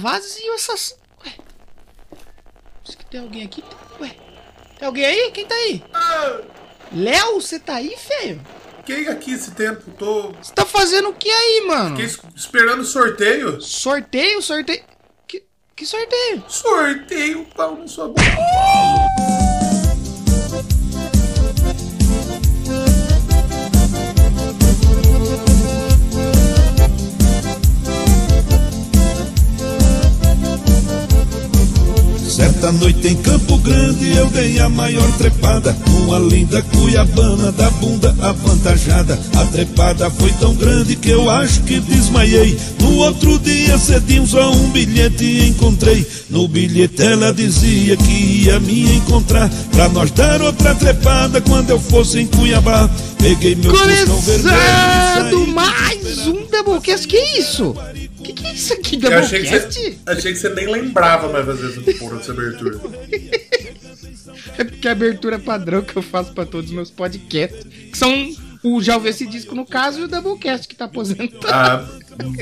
vazio essas. Ué. Acho que tem alguém aqui. Ué. Tem alguém aí? Quem tá aí? Léo, você tá aí, feio? Fiquei aqui esse tempo, tô. Você tá fazendo o que aí, mano? Fiquei es- esperando o sorteio. Sorteio, sorteio. Que, que sorteio? Sorteio, pau na sua boca. Certa noite em Campo Grande eu dei a maior trepada. Uma linda cuiabana da bunda avantajada. A trepada foi tão grande que eu acho que desmaiei. No outro dia cedinho só um bilhete encontrei. No bilhete ela dizia que ia me encontrar. Pra nós dar outra trepada quando eu fosse em Cuiabá. Peguei meu vermelho e Começando de mais um Doublecast. Que isso? Isso aqui, Eu achei achei que você nem lembrava mais fazer essa porra dessa abertura. É porque a abertura padrão que eu faço pra todos os meus podcasts, que são o Já Ouvi Esse Disco, no caso, e o Doublecast que tá aposentando. Ah,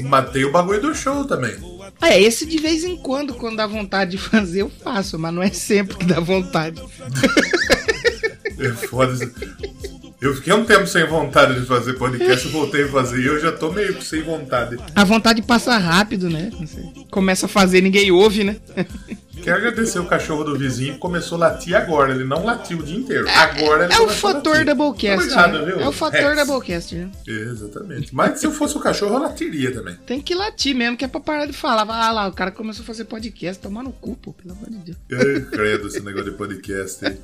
matei o bagulho do show também. É, esse de vez em quando, quando dá vontade de fazer, eu faço, mas não é sempre que dá vontade. É foda Eu fiquei um tempo sem vontade de fazer podcast, eu voltei a fazer e eu já tô meio sem vontade. A vontade passa rápido, né? Começa a fazer, ninguém ouve, né? Quero agradecer o cachorro do vizinho que começou a latir agora. Ele não latiu o dia inteiro. Agora ele É o fator latir. Doublecast. Obrigado, né? viu? É o fator Rex. Doublecast, né? Exatamente. Mas se eu fosse o cachorro, eu latiria também. Tem que latir mesmo, que é pra parar de falar. Ah lá, o cara começou a fazer podcast, tomar no cu, pô, pelo amor de Deus. Ai, credo esse negócio de podcast. aí.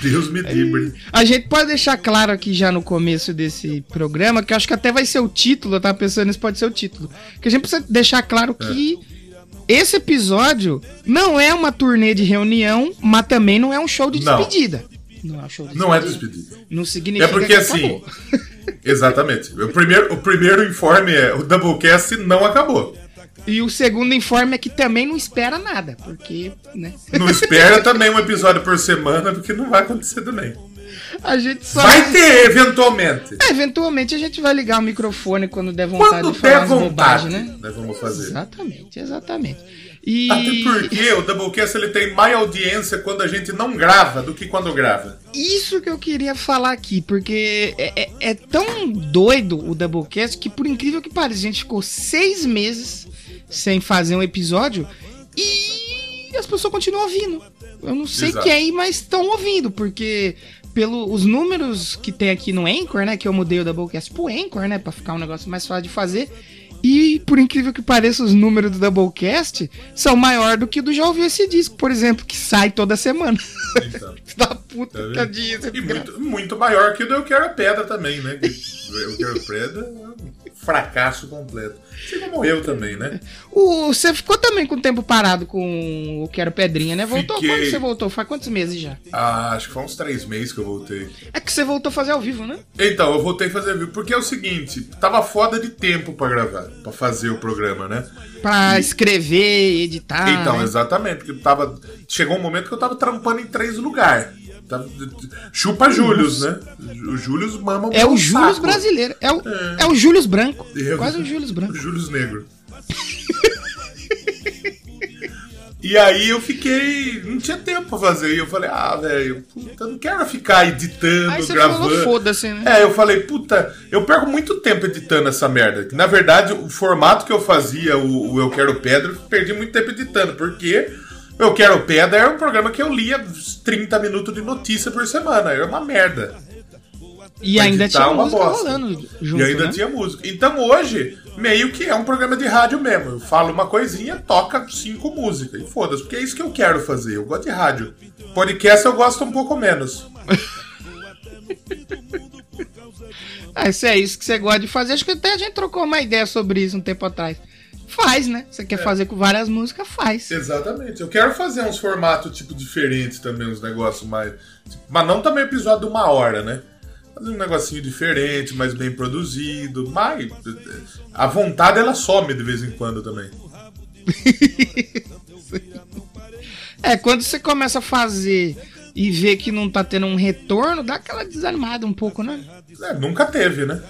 Deus me livre. A gente pode deixar claro aqui já no começo desse programa, que eu acho que até vai ser o título, eu tava pensando nisso pode ser o título. Que a gente precisa deixar claro que esse episódio não é uma turnê de reunião, mas também não é um show de Não. despedida. Não é um show de Não é despedida. despedida. Não significa É porque que assim. Exatamente. O primeiro, o primeiro informe é: o Doublecast não acabou. E o segundo informe é que também não espera nada, porque, né? Não espera também um episódio por semana, porque não vai acontecer também. A gente só. Vai ter, eventualmente. É, eventualmente a gente vai ligar o microfone quando der vontade Quando de falar der vontade, bobagens, né? nós vamos fazer. Exatamente, exatamente. E... Até porque o Doublecast ele tem mais audiência quando a gente não grava do que quando grava. Isso que eu queria falar aqui, porque é, é- é tão doido o Doublecast que, por incrível que pareça, a gente ficou seis meses sem fazer um episódio e as pessoas continuam ouvindo. Eu não sei Exato. quem, mas estão ouvindo, porque pelos números que tem aqui no Anchor, né, que eu mudei o Doublecast pro Anchor, né, pra ficar um negócio mais fácil de fazer. E, por incrível que pareça, os números do Doublecast são maior do que o do Já Ouviu Esse Disco, por exemplo, que sai toda semana. Então, da puta, Tá tadinha, esse e muito, muito maior que o do Eu Quero a Pedra também, né? Que Eu Quero a Pedra é fracasso completo. Assim como eu também, né? O, você ficou também com o tempo parado com o Quero Pedrinha, né? Voltou? Fiquei. Quando você voltou? Faz quantos meses já? Ah, acho que foi uns três meses que eu voltei. É que você voltou a fazer ao vivo, né? Então, eu voltei a fazer vídeo, porque é o seguinte, tava foda de tempo pra gravar, pra fazer o programa, né? Pra escrever, editar. então, né? exatamente, porque tava. Chegou um momento que eu tava trampando em três lugares. Tava- Chupa Július, né? O Július mama É o Július saco. brasileiro. É o, é. o Július branco. Eu- Quase o Július branco. O Július Negro. E aí eu fiquei. Não tinha tempo pra fazer. E eu falei, ah, velho, puta, não quero ficar editando, Aí você gravando. foda-se, né? É, eu falei, puta, eu perco muito tempo editando essa merda. Na verdade, o formato que eu fazia, o, o Eu Quero Pedra, eu perdi muito tempo editando, porque Eu Quero Pedra era um programa que eu lia uns 30 minutos de notícia por semana. Era uma merda. E pra ainda tinha uma música bosta. rolando junto, e ainda né? tinha música. Então hoje, meio que é um programa de rádio mesmo. Eu falo uma coisinha, toca cinco músicas. E foda-se, porque é isso que eu quero fazer. Eu gosto de rádio. Podcast eu gosto um pouco menos. Ah, se é isso que você gosta de fazer, acho que até a gente trocou uma ideia sobre isso um tempo atrás. Faz, né? Você É. quer fazer com várias músicas, faz. Exatamente. Eu quero fazer uns formatos tipo diferentes também, uns negócios mais. tipo, mas não também episódio de uma hora, né? Fazer um negocinho diferente, mais bem produzido. Mas a vontade ela some de vez em quando também. É, quando você começa a fazer e vê que não tá tendo um retorno, dá aquela desanimada um pouco, né? É, nunca teve, né?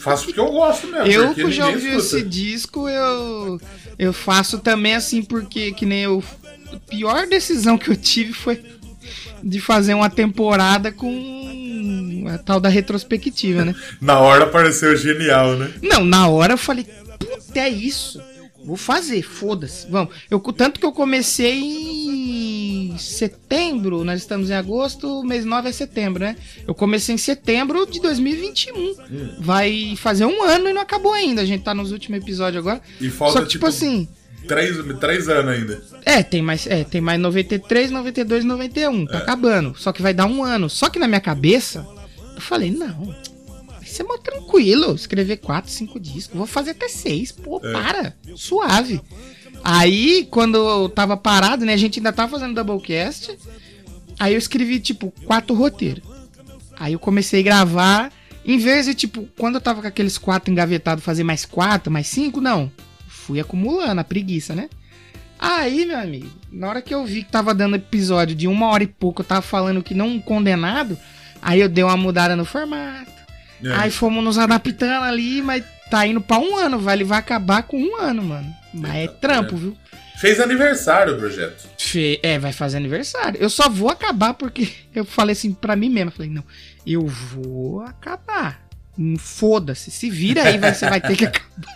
Faço porque eu gosto mesmo. Eu que já ouvi esse disco, eu, eu faço também assim, porque que nem eu. A pior decisão que eu tive foi de fazer uma temporada com a tal da retrospectiva, né? Na hora pareceu genial, né? Não, na hora eu falei, puta, é isso. Vou fazer, foda-se. Vamos. Eu, tanto que eu comecei em setembro, nós estamos em agosto, mês 9 é setembro, né? Eu comecei em setembro de 2021. Vai fazer um ano e não acabou ainda. A gente tá nos últimos episódios agora. E falta, Só que, tipo, assim. Três, três anos ainda. É, tem mais, é, tem mais 93, 92, 91. Tá acabando. Só que vai dar um ano. Só que na minha cabeça, eu falei, não. Vai ser mó tranquilo. Escrever quatro, cinco discos. Vou fazer até seis. Pô, É. para. Suave. Aí, quando eu tava parado, né? A gente ainda tava fazendo Doublecast. Aí eu escrevi, tipo, quatro roteiros. Aí eu comecei a gravar. Em vez de, tipo, quando eu tava com aqueles quatro engavetados, fazer mais quatro, mais cinco, não. Fui acumulando a preguiça, né? Aí, meu amigo, na hora que eu vi que tava dando episódio de uma hora e pouco, eu tava falando que não condenado, aí eu dei uma mudada no formato. É. Aí fomos nos adaptando ali, mas tá indo pra um ano, vai, ele vai acabar com um ano, mano. Mas é trampo, viu? Fez aniversário o projeto. Fe- É, vai fazer aniversário. Eu só vou acabar porque eu falei assim pra mim mesmo. Eu falei, não, eu vou acabar. Hum, Foda-se, se vira aí, você vai ter que acabar.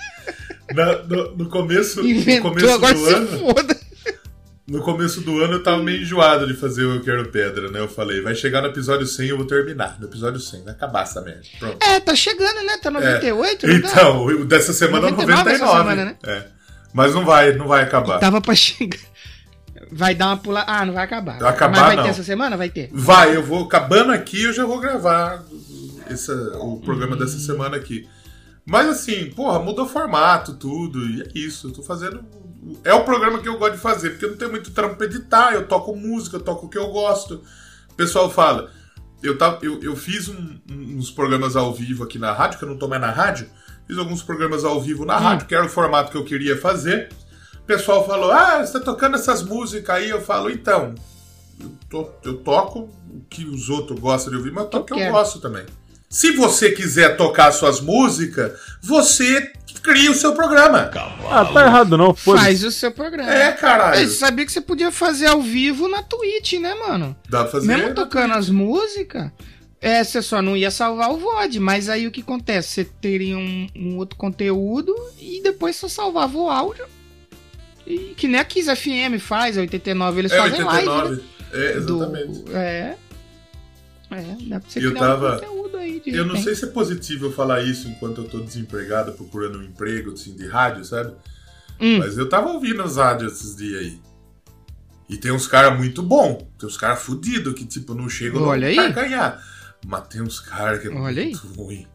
Na- no, no começo, no começo do ano. foda. No começo do ano eu tava meio enjoado de fazer o Eu Quero Pedra, né? Eu falei, vai chegar no episódio 100 eu vou terminar. No episódio 100, vai acabar essa merda. Pronto. É, tá chegando, né? Tá 98, não tá? Então, dessa semana é 99 99. essa semana, né? É. Mas não vai, não vai acabar. Tava pra chegar. Vai dar uma pula. Ah, não vai acabar. Vai acabar, Mas vai não. ter essa semana? Vai ter. Vai, eu vou acabando aqui, eu já vou gravar essa, o programa dessa semana aqui. Mas assim, porra, mudou o formato, tudo, e é isso. Eu tô fazendo. É o programa que eu gosto de fazer, porque eu não tenho muito trampo pra editar, eu toco música, eu toco o que eu gosto. O pessoal fala. Eu, tava, eu, eu fiz um- uns programas ao vivo aqui na rádio, que eu não tô mais na rádio. Fiz alguns programas ao vivo na rádio, que era o formato que eu queria fazer. O pessoal falou: Ah, você tá tocando essas músicas aí? Eu falo: Então, eu, to- eu toco o que os outros gostam de ouvir, mas eu toco o que eu gosto também. Se você quiser tocar suas músicas, você cria o seu programa. Ah, tá errado não, foda-se. Faz o seu programa. É, caralho. Você sabia que você podia fazer ao vivo na Twitch, né, mano? Dá pra fazer. Mesmo tocando as músicas, é, você só não ia salvar o VOD, mas aí o que acontece? Você teria um, um outro conteúdo e depois você salvava o áudio. E que nem a Kiss FM faz, a 89, eles É, fazem live, 89. né? É, Do- exatamente. é. É, dá pra você Eu tava- um conteúdo aí. Eu não sei se é positivo eu falar isso enquanto eu tô desempregado procurando um emprego assim, de rádio, sabe? Hum. Mas eu tava ouvindo as rádios esses dias aí. E tem uns caras muito bom, tem uns caras fudidos que, tipo, não chegam Olha aí. pra ganhar. Mas tem uns caras que é Olha muito ruim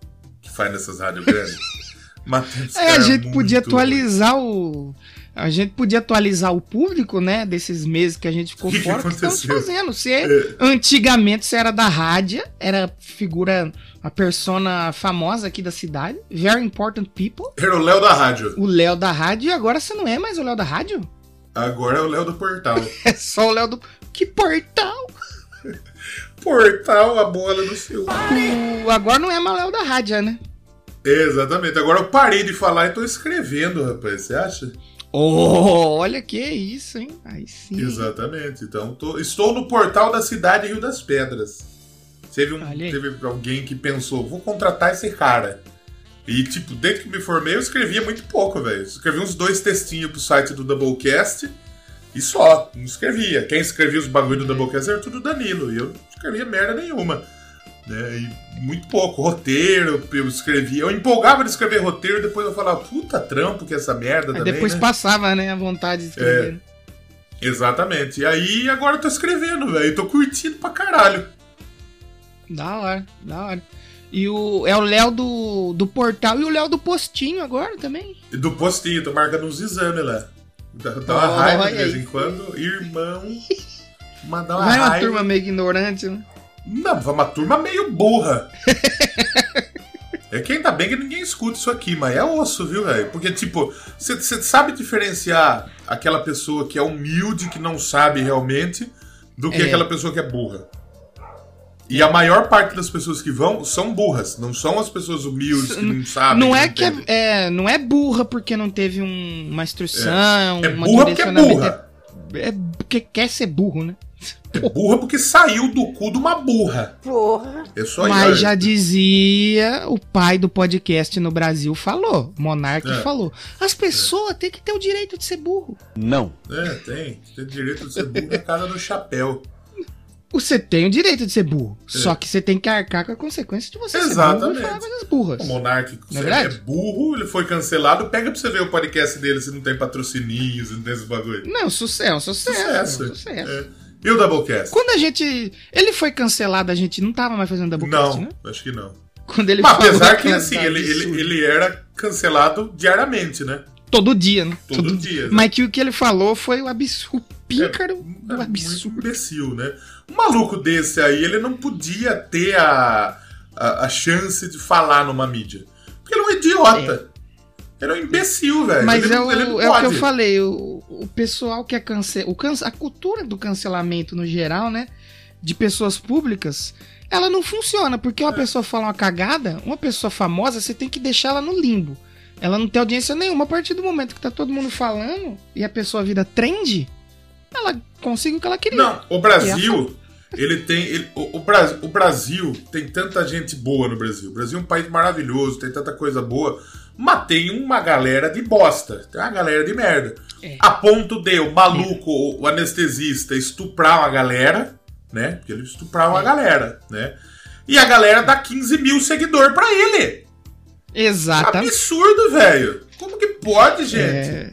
que faz nessas rádios grandes. Mas tem uns É, a gente podia ruim. atualizar o. A gente podia atualizar o público, né? Desses meses que a gente ficou Que que fora. que estamos aconteceu? fazendo. Você, Antigamente você era da rádio, era figura, a persona famosa aqui da cidade. Very important people. Era o Léo da rádio. O Léo da rádio, e agora você não é mais o Léo da rádio? Agora é o Léo do Portal. É só o Léo do. Que portal! Portal, a bola do seu. O... Agora não é mais o Léo da rádio, né? Exatamente. Agora eu parei de falar e tô escrevendo, rapaz. Você acha? Oh, olha que isso, hein? Aí sim. Exatamente. Então, tô- estou no portal da cidade Rio das Pedras. Teve, um, teve alguém que pensou, vou contratar esse cara. E, tipo, desde que me formei, eu escrevia muito pouco, velho. Escrevi uns dois textinhos pro site do Doublecast e só. Não escrevia. Quem escrevia os bagulho do Doublecast era tudo Danilo. E eu não escrevia merda nenhuma. Né? E muito pouco. Roteiro, eu escrevia. Eu empolgava de escrever roteiro, depois eu falava, puta trampo que é essa merda Aí também. depois né? passava, né? A vontade de escrever. né? Exatamente. E aí agora eu tô escrevendo, velho. Tô curtindo pra caralho. Da hora, da hora. E o, é o Léo do, do portal e o Léo do postinho agora também. Do postinho, tô marcando uns exames lá. Dá, dá uma Oh, raiva de vez em quando. Irmão. Mas dá uma uma raiva. turma meio ignorante, né? Não, vai uma turma meio burra. é que ainda bem que ninguém escuta isso aqui, mas é osso, viu, velho? Porque, tipo, você sabe diferenciar aquela pessoa que é humilde, que não sabe realmente, do que É. aquela pessoa que é burra. E a maior parte das pessoas que vão são burras, não são as pessoas humildes que não sabem. Não é que é, é- não é burra porque não teve um- uma instrução, É uma burra porque é burra. É porque quer ser burro, né? É burra porque saiu do cu de uma burra. Porra. É só Mas já dizia o pai do podcast no Brasil falou, Monark É. falou. As pessoas têm que ter o direito de ser burro. Não. É, tem. Tem direito de ser burro na casa do chapéu. Você tem o direito de ser burro, É. só que você tem que arcar com a consequência de você ser burro Exatamente. e falar coisas burras. O Monark Não é é, burro, ele foi cancelado. Pega pra você ver o podcast dele se não tem patrocininhos, se não tem esse bagulho. Não, sucesso, é sucesso. Sucesso. é sucesso. É. E o Doublecast? Quando a gente. Ele foi cancelado, a gente não tava mais fazendo Doublecast, Não, né? acho que não. Quando ele Mas apesar que assim, ele, ele, ele era cancelado diariamente, né? Todo dia, né? Todo dia, né? Mas que o que ele falou foi o absurdo. O pícaro É do muito absurdo. imbecil, né? Um maluco desse aí, ele não podia ter a, a, a chance de falar numa mídia. Porque ele é um idiota. Ele é um imbecil, velho. Mas ele, é, não- o, não é o que eu falei, o, o pessoal que é cance... o cance... a cultura do cancelamento no geral, né? De pessoas públicas, ela não funciona, porque É. uma pessoa fala uma cagada, uma pessoa famosa, você tem que deixar ela no limbo. Ela não tem audiência nenhuma. A partir do momento que tá todo mundo falando e a pessoa vira trend, ela consegue o que ela queria. Não, o Brasil, ele tem. ele- o, o Brasil, o Brasil tem tanta gente boa no Brasil. O Brasil é um país maravilhoso, tem tanta coisa boa. Mas tem uma galera de bosta. Tem uma galera de merda. É. A ponto de o maluco, o- o anestesista, estuprar uma galera, né? Porque ele estuprar É. uma galera, né? E a galera dá 15 mil seguidores pra ele. Exatamente. Absurdo, velho. Como que pode, gente? É.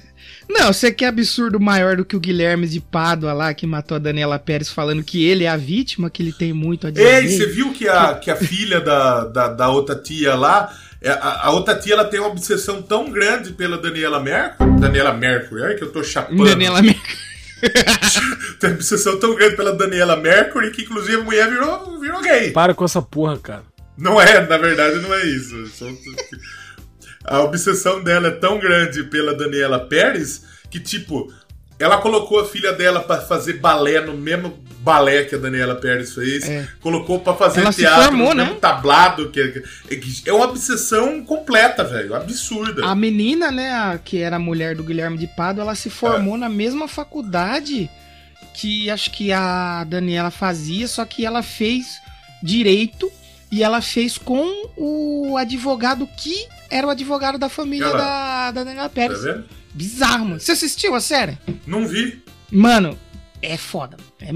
Não, você quer absurdo maior do que o Guilherme de Pádua lá, que matou a Daniela Pérez, falando que ele é a vítima, que ele tem muito a dizer. Ei, você viu que a, que a filha da, da, da outra tia lá, é, a, a outra tia ela tem uma obsessão tão grande pela Daniela Mercury. Daniela Mercury, olha que eu tô chapando. Daniela Mercury. Tem uma obsessão tão grande pela Daniela Mercury que inclusive a mulher virou, virou gay. Para com essa porra, cara. Não é, na verdade não é isso. A obsessão dela é tão grande pela Daniela Pérez que, tipo, ela colocou a filha dela pra fazer balé no mesmo balé que a Daniela Pérez fez. É. Colocou pra fazer Ela teatro formou, no né? mesmo tablado. Que, que- é uma obsessão completa, velho. Absurda. A menina, né, a- que era a mulher do Guilherme de Pádua, ela se formou na mesma faculdade que acho que a Daniela fazia, só que ela fez direito e ela fez com o advogado que era o advogado da família da, da Daniela Tá Pérez. vendo? Bizarro, mano. Você assistiu a série? Não vi. Mano, é foda. É,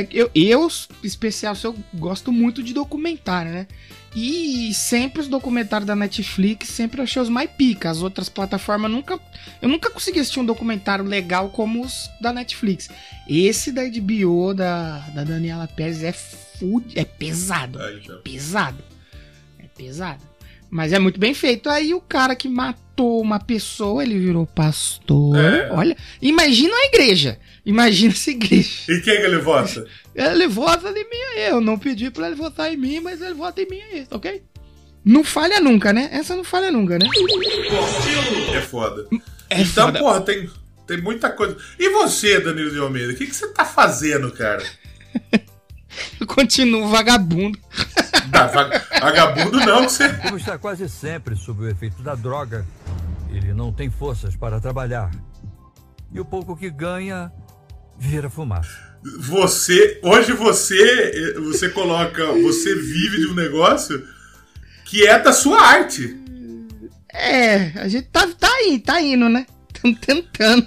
é- eu, eu, especial, eu gosto muito de documentário, né? E sempre os documentários da Netflix, sempre achei os mais pica. As outras plataformas nunca. Eu nunca consegui assistir um documentário legal como os da Netflix. Esse da HBO, da, da Daniela Pérez, é fud... é pesado. Então. Pesado. É pesado. Mas é muito bem feito. Aí o cara que matou uma pessoa, ele virou pastor. É. Olha, imagina a igreja. Imagina essa igreja. E quem que ele vota? Ele vota em mim aí. Eu não pedi pra ele votar em mim, mas ele vota em mim aí, ok? Não falha nunca, né? Essa não falha nunca, né? É foda. É então, foda. porra, tem, tem muita coisa. E você, Danilo de Almeida? O que, que você tá fazendo, cara? Eu continuo vagabundo. Vaga- vagabundo não, que você. Como está quase sempre sob o efeito da droga, ele não tem forças para trabalhar. E o pouco que ganha vira fumaça. Você. Hoje você. Você coloca. Você vive de um negócio que é da sua arte. É, a gente tá, tá aí, tá indo, né? Estamos tentando.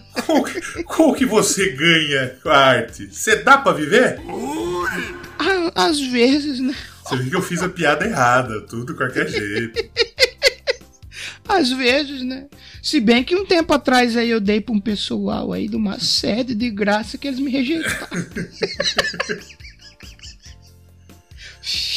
Como que, você ganha com a arte? Você dá pra viver? Ah, Às vezes, né? Você viu que eu fiz a piada errada, tudo qualquer jeito. Às vezes, né? Se bem que um tempo atrás aí eu dei pra um pessoal aí de uma sede de graça que eles me rejeitaram.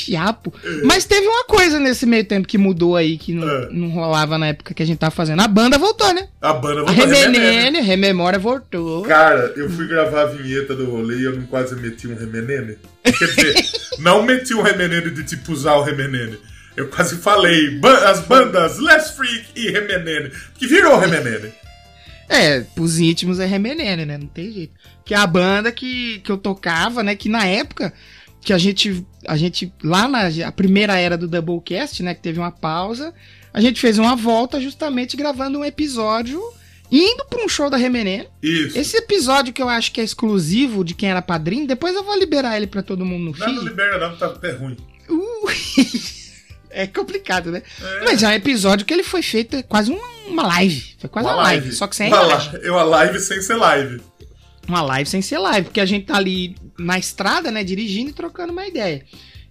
Fiapo. Mas teve uma coisa nesse meio tempo que mudou aí, que não, É. não rolava na época que a gente tava fazendo. A banda voltou, né? A banda A vai fazer remenene. Rememória voltou. Cara, eu fui gravar a vinheta do rolê e eu não quase meti um remenene. Quer dizer, não meti um remenene de tipo usar o remenene. Eu quase falei ba- as bandas Less Freak e Remenene, que virou Remenene. É, pros íntimos é Remenene, né? Não tem jeito. Que é a banda que, que eu tocava, né? Que na época que a gente, a gente lá na a primeira era do Doublecast, né, que teve uma pausa, a gente fez uma volta justamente gravando um episódio indo pra um show da Remenê. Isso. Esse episódio que eu acho que é exclusivo de quem era padrinho, depois eu vou liberar ele pra todo mundo no Não, não feed. libera não, tá até ruim. Uh, é complicado, né? Mas é um episódio que ele foi feito é quase uma, uma live. Foi quase uma, live, só que sem uma live. Uma live sem ser live. Uma live sem ser live, porque a gente tá ali na estrada, né, dirigindo e trocando uma ideia.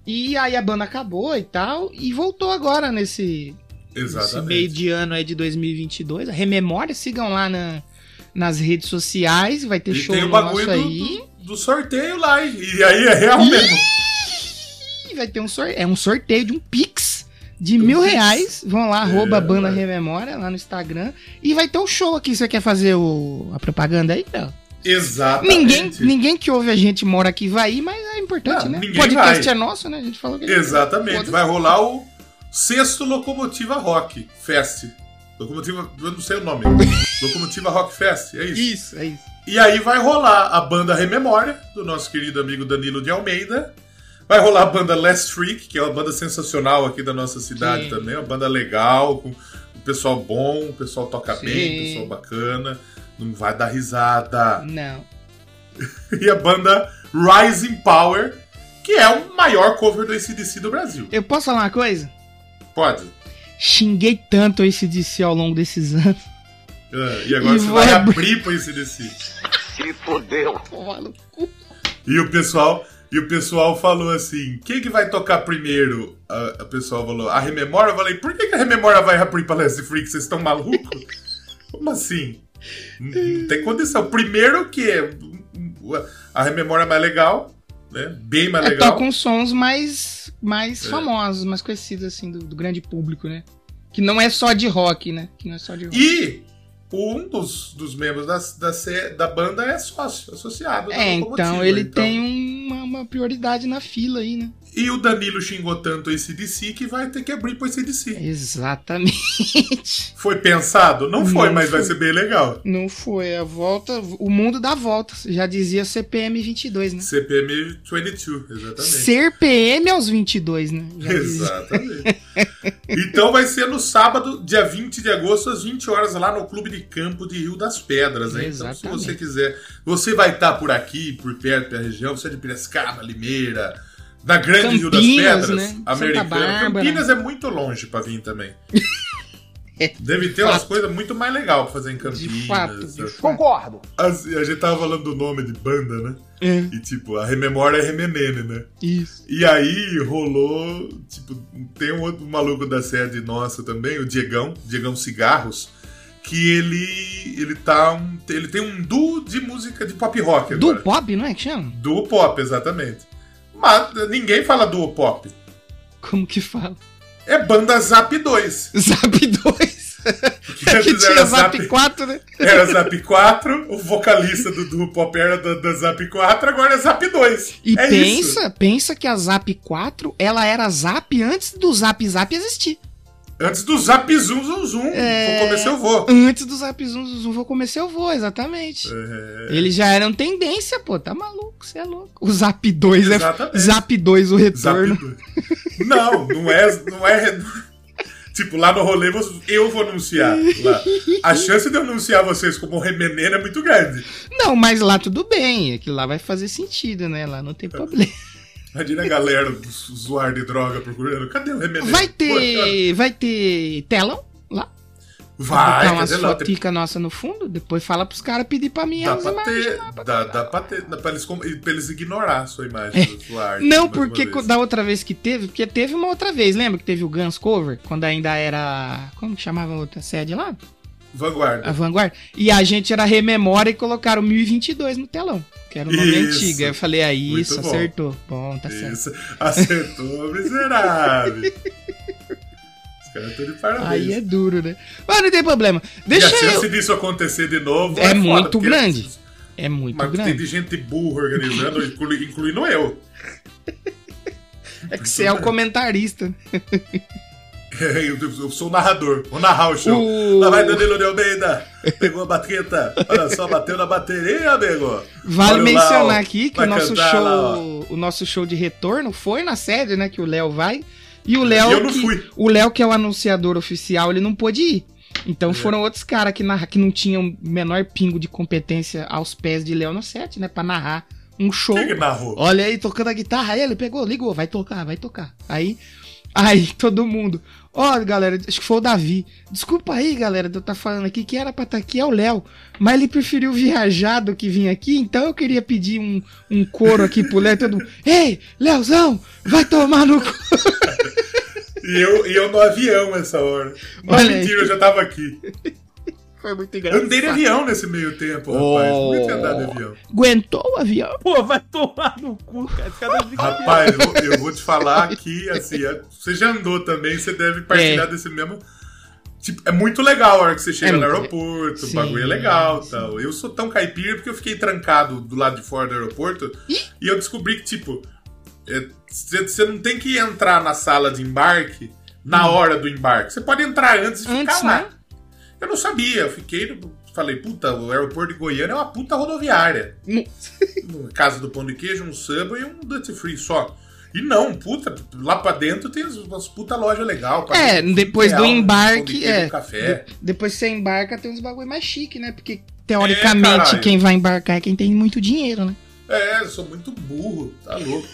E aí a banda acabou e tal, e voltou agora nesse, nesse meio de ano aí de 2022. Rememória, sigam lá na- nas redes sociais, vai ter E show tem o bagulho aí. do, do, sorteio lá. E aí é real mesmo. Vai ter um sorteio, é um sorteio de um Pix de mil reais. Vão lá, arroba É, Banda vai. Rememória lá no Instagram. E vai ter um show aqui. Você quer fazer o, a propaganda aí? Não. Exatamente. Ninguém, ninguém que ouve a gente mora aqui vai ir, mas é importante, Não, né? ninguém Podcast vai. é nosso, né? A gente falou que gente- Exatamente. Foda-se. Vai rolar o sexto Locomotiva Rock Fest. Locomotiva, eu não sei o nome. Locomotiva Rock Fest, é isso. Isso, é isso. E aí vai rolar a banda Rememória, do nosso querido amigo Danilo de Almeida. Vai rolar a banda Last Freak, que é uma banda sensacional aqui da nossa cidade Sim. também. Uma banda legal, com um pessoal bom, o pessoal toca Sim. bem, pessoal bacana. Não vai dar risada. Não. E a banda Rising Power, que é o maior cover do ACDC do Brasil. Eu posso falar uma coisa? Pode. Xinguei tanto esse DC ao longo desses anos. Ah, e agora E você vai abrir- abrir pro ACDC. Pô, maluco. E o pessoal, e o pessoal falou assim: quem que vai tocar primeiro? A, a pessoa falou, a Rememora? Eu falei, por que, que a Rememora vai abrir pra Last Freak? Vocês estão malucos? Como assim? Não, tem condição. Primeiro que é, a Rememora é mais legal, né? Bem mais É, legal. tocam sons mais, mais É. famosos, mais conhecidos, assim, do, do grande público, né? Que não é só de rock, né? Que não é só de rock. E um dos, dos membros da, da, da banda é sócio, associado. É, então ele tem uma, uma prioridade na fila aí, né? E o Danilo xingou tanto esse DC que vai ter que abrir pro ACDC. Exatamente. Foi pensado? Não foi, Não mas vai foi. ser bem legal. Não foi a volta, o mundo dá voltas. Já dizia CPM 22, né? CPM 22, exatamente. Ser PM aos 22, né? Já. Exatamente. então vai ser no sábado, dia 20 de agosto, às 20 horas, lá no Clube de Campo de Rio das Pedras. Hein? Então, se Exatamente. você quiser, você vai estar por aqui, por perto da região, você é de Piracicaba, Limeira, na Grande Rio das Campinas, Pedras, né? Americana. Campinas é muito longe pra vir também. É, Deve ter fato. umas coisas muito mais legais pra fazer em Campinas. De fato, de fato. Concordo. Assim, a gente tava falando do nome de banda, né? É, E tipo, a Rememória é Remenene, né? isso. E aí rolou, tipo, tem um outro maluco da sede nossa também, o Diegão, Diegão Cigarros, que ele ele tá um, ele tem um duo de música de pop rock Do agora. pop, não é que chama? Duo pop, exatamente. Mas ninguém fala duo pop. Como que fala? É banda Zap 2. Zap 2. Que É que tinha era Zap 4, né? Era Zap 4, o vocalista do duo pop era da, da Zap 4, agora é Zap 2. E é pensa, isso. pensa que a Zap 4, ela era Zap antes do Zap Zap existir. Antes do Zap Zoom Zoom Zoom, É. vou começar eu vou. Antes do Zap Zoom Zoom Zoom, vou comer seu voo, exatamente. É. Eles já eram tendência, pô, tá maluco, você é louco. O Zap 2 é Exatamente. Zap 2 o retorno. 2. Não, não é, não é. Tipo, lá no rolê eu vou anunciar. Lá. A chance de eu anunciar vocês como remenena é muito grande. Não, mas lá tudo bem, aquilo lá vai fazer sentido, né? Lá não tem problema. Imagina a galera, usuários de droga procurando. Cadê o remenena? Vai Pô, ter, vai ter telão lá. Vai, botar umas cadê lá? Tem- foticas nossas no fundo, depois fala pros caras pedir pra mim Dá as pra ter. lá pra Dá, dá pra ter. Dá pra eles, pra eles ignorar a sua imagem. É. Não, mais uma porque da outra vez que teve, porque teve uma outra vez, lembra que teve o Guns Cover? Quando ainda era. Como que chamava a outra sede lá? A Vanguarda. Vanguard. E a gente era rememora e colocaram 1022 no telão. Que era o nome Isso. antigo. Aí eu falei, ah, Muito isso, bom. acertou. Bom, tá certo. Isso. Acertou, miserável. Os caras estão de parabéns. Aí é duro, né? Mas não tem problema. e Deixa a chance eu. disso acontecer de novo É foda, muito grande. É muito Mas tem grande. de gente burra organizando, inclui- incluindo eu. É que você é o comentarista. Eu, sou o narrador, vou narrar o show. O- Lá vai Danilo de Almeida, pegou a baqueta, olha só, bateu na bateria, amigo. Vale Olha lá, mencionar ó, aqui que o nosso show, lá, o nosso show de retorno foi na sede, né, que o Léo vai. E o Léo, eu não que- fui. o Léo que é o anunciador oficial, ele não pôde ir. É. Então foram outros caras que, narra- que não tinham o menor pingo de competência aos pés de Léo no set, né, pra narrar um show. Quem que narrou? Olha aí, tocando a guitarra, aí ele pegou, ligou, vai tocar, vai tocar. Aí, aí todo mundo, ó, galera, acho que foi o Davi. Desculpa aí, galera, de eu estar falando aqui que era pra estar aqui é o Léo, mas ele preferiu viajar do que vir aqui, então eu queria pedir um, um coro aqui pro Léo, todo mundo, ei, Léozão, vai tomar no cu. E eu, e eu no avião essa hora. Mas Olha aí. mentira, eu já tava aqui. Foi muito Eu engraçado. andei de avião nesse meio tempo, rapaz. Oh. Nunca tinha andado de avião. Aguentou o avião? Pô, vai tomar no cu, cara. Rapaz, eu, eu vou te falar que, assim, é- você já andou também, você deve partilhar É. desse mesmo. Tipo, é muito legal a hora que você chega É no muito aeroporto, Sim, o bagulho é legal sim. tal. Eu sou tão caipira porque eu fiquei trancado do lado de fora do aeroporto e eu descobri que, tipo, é, você você não tem que entrar na sala de embarque na hora do embarque. Você pode entrar antes e Hum. Antes, ficar lá. né? Eu não sabia, eu fiquei. Falei, puta, o aeroporto de Goiânia é uma puta rodoviária. No caso do pão de queijo, um samba e um duty free só. E não, puta, lá pra dentro tem umas puta loja legal. É, depois do real, de embarque, é. Um café. De- depois que você embarca, tem uns bagulho mais chique, né? Porque, teoricamente, É, quem vai embarcar é quem tem muito dinheiro, né? É, eu sou muito burro, tá louco.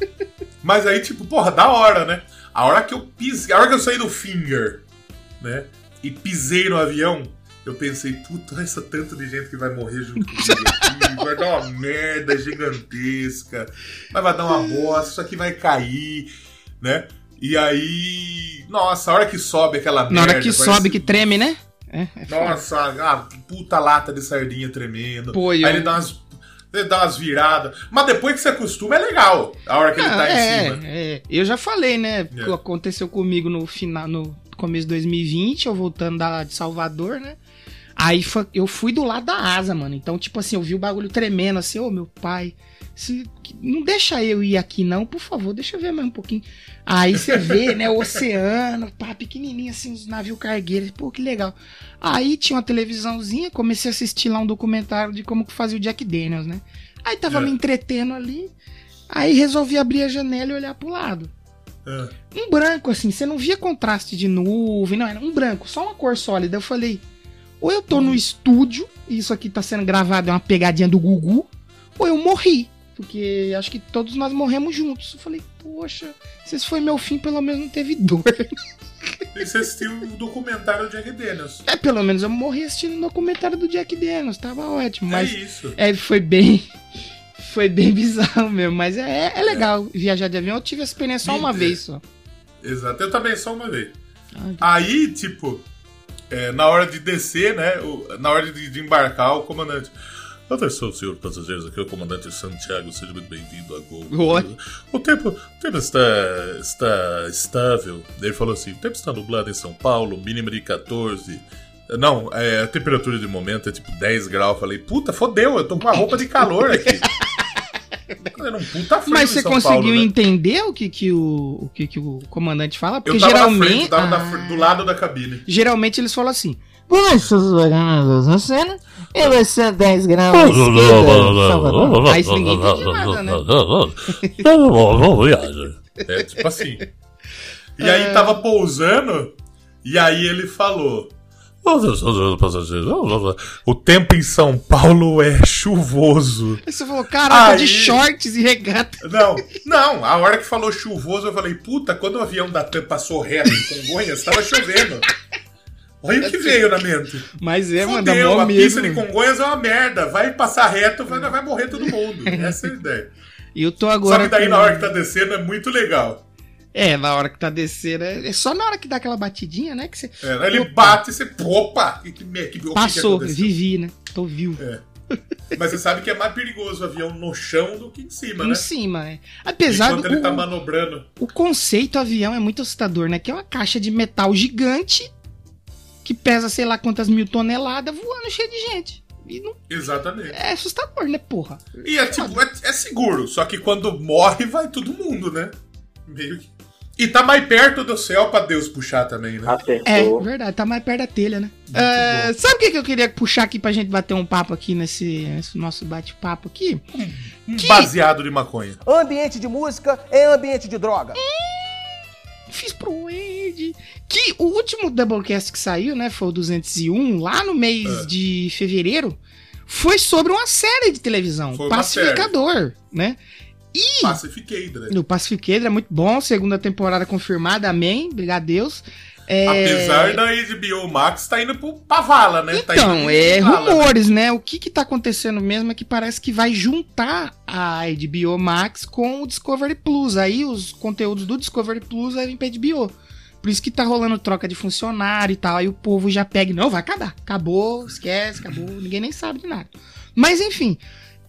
Mas aí, tipo, porra, da hora, né? A hora que eu pisei, a hora que eu saí do finger, né? E pisei no avião, eu pensei, puta, essa tanto de gente que vai morrer junto comigo aqui, vai dar uma merda gigantesca, vai dar uma bosta, isso aqui vai cair, né? E aí, nossa, a hora que sobe aquela merda. Na hora que sobe, que treme, né? É, é nossa, ah, puta lata de sardinha tremendo. Pô, Aí eu- ele dá umas, ele dá umas viradas. Mas depois que você acostuma, é legal. A hora que ele tá é, em cima. é. Eu já falei, né? O que É. aconteceu comigo no final, no começo de 2020, eu voltando da, de Salvador, né? Aí eu fui do lado da asa, mano. Então, tipo assim, eu vi o bagulho tremendo, assim, ô meu pai. se- não deixa eu ir aqui, não, por favor, deixa eu ver mais um pouquinho. Aí você vê, né, o oceano, pá, pequenininho, assim, os navios cargueiros, pô, que legal. Aí tinha uma televisãozinha, comecei a assistir lá um documentário de como que fazia o Jack Daniels, né? Aí tava É. me entretendo ali, aí resolvi abrir a janela e olhar pro lado. Ah, Um branco, assim, você não via contraste de nuvem, não, era um branco, só uma cor sólida. Eu falei, ou eu tô no estúdio, e isso aqui tá sendo gravado, é uma pegadinha do Gugu, ou eu morri. Porque acho que todos nós morremos juntos. Eu falei, poxa, se esse foi meu fim, pelo menos não teve dor. E você assistiu o documentário do Jack Daniels. É, pelo menos eu morri assistindo o documentário do Jack Daniels, tava ótimo. Mas É isso. é, foi bem. Foi bem bizarro mesmo. Mas é, é legal viajar de avião. Eu tive essa experiência só uma vez só. Exato. Eu também só uma vez. Ah, Aí, tipo, é, na hora de descer, né? na hora de, de embarcar, o comandante. Atenção, senhor passageiros, aqui é o comandante Santiago, seja muito bem-vindo a Gol. O tempo, o tempo está, está estável. Ele falou assim: o tempo está nublado em São Paulo, mínima de 14. Não, é, a temperatura de momento é tipo 10 graus. Eu falei, puta, fodeu, eu tô com uma roupa de calor aqui. Era um puta frio Mas em você São conseguiu Paulo, né? entender o que, que, o, o que, que o comandante fala? Porque Eu tava na geralmente. frente, tava Ah, fr- do lado da cabine. Geralmente eles falam assim. Poxa, na cena, e vai ser 10 graus à esquerda, Salvador. Aí ninguém entende nada, né? viagem. É tipo assim. E aí tava pousando, e aí ele falou. O tempo em São Paulo é chuvoso. Aí você falou, caraca, Aí- de shorts e regata. Não, não, a hora que falou chuvoso, eu falei, puta, quando o avião da TAM passou reto em Congonhas, tava chovendo. Olha o que veio na mente. Mas é, mano, dá Fudeu, mó a pista de. Congonhas é uma merda. Vai passar reto, vai, vai morrer todo mundo. Essa é a ideia. E eu tô Só agora. que daí com- na hora que tá descendo é muito legal. É, na hora que tá descendo. É é só na hora que dá aquela batidinha, né? Que você. É, aí ele bate e você. Opa! Que, que, que, que, que Passou, aconteceu? vivi, né? Tô vivo. É. Mas você sabe que é mais perigoso o avião no chão do que em cima, Em né? cima, é. Apesar Enquanto do. ele tá manobrando. O conceito avião é muito assustador, né? Que é uma caixa de metal gigante que pesa sei lá quantas mil toneladas voando cheio de gente. Não Exatamente. é assustador, né, porra? E é tipo, é, é seguro, só que quando morre vai todo mundo, né? Meio que. E tá mais perto do céu pra Deus puxar também, né? É, Acertou. verdade, tá mais perto da telha, né? É, sabe o que, que eu queria puxar aqui pra gente bater um papo aqui nesse, nesse nosso bate-papo aqui? Um que- baseado de maconha. Ambiente de música é ambiente de droga. Fiz pro Ed. Que o último Doublecast que saiu, né? Foi o 201, lá no mês É. de fevereiro. Foi sobre uma série de televisão, Foi uma Pacificador, né? E Pacificator, né? no Pacificador é muito bom, segunda temporada confirmada, amém, obrigado a Deus. É, Apesar da HBO Max tá indo pro, pra vala, né? Tá Então, pro é vala, né? rumores, né? O que que tá acontecendo mesmo é que parece que vai juntar a HBO Max com o Discovery Plus. Aí os conteúdos do Discovery Plus vai vir pra HBO. Por isso que tá rolando troca de funcionário e tal. Aí o povo já pega, não, vai acabar. Acabou, esquece, acabou. Ninguém nem sabe de nada. Mas enfim.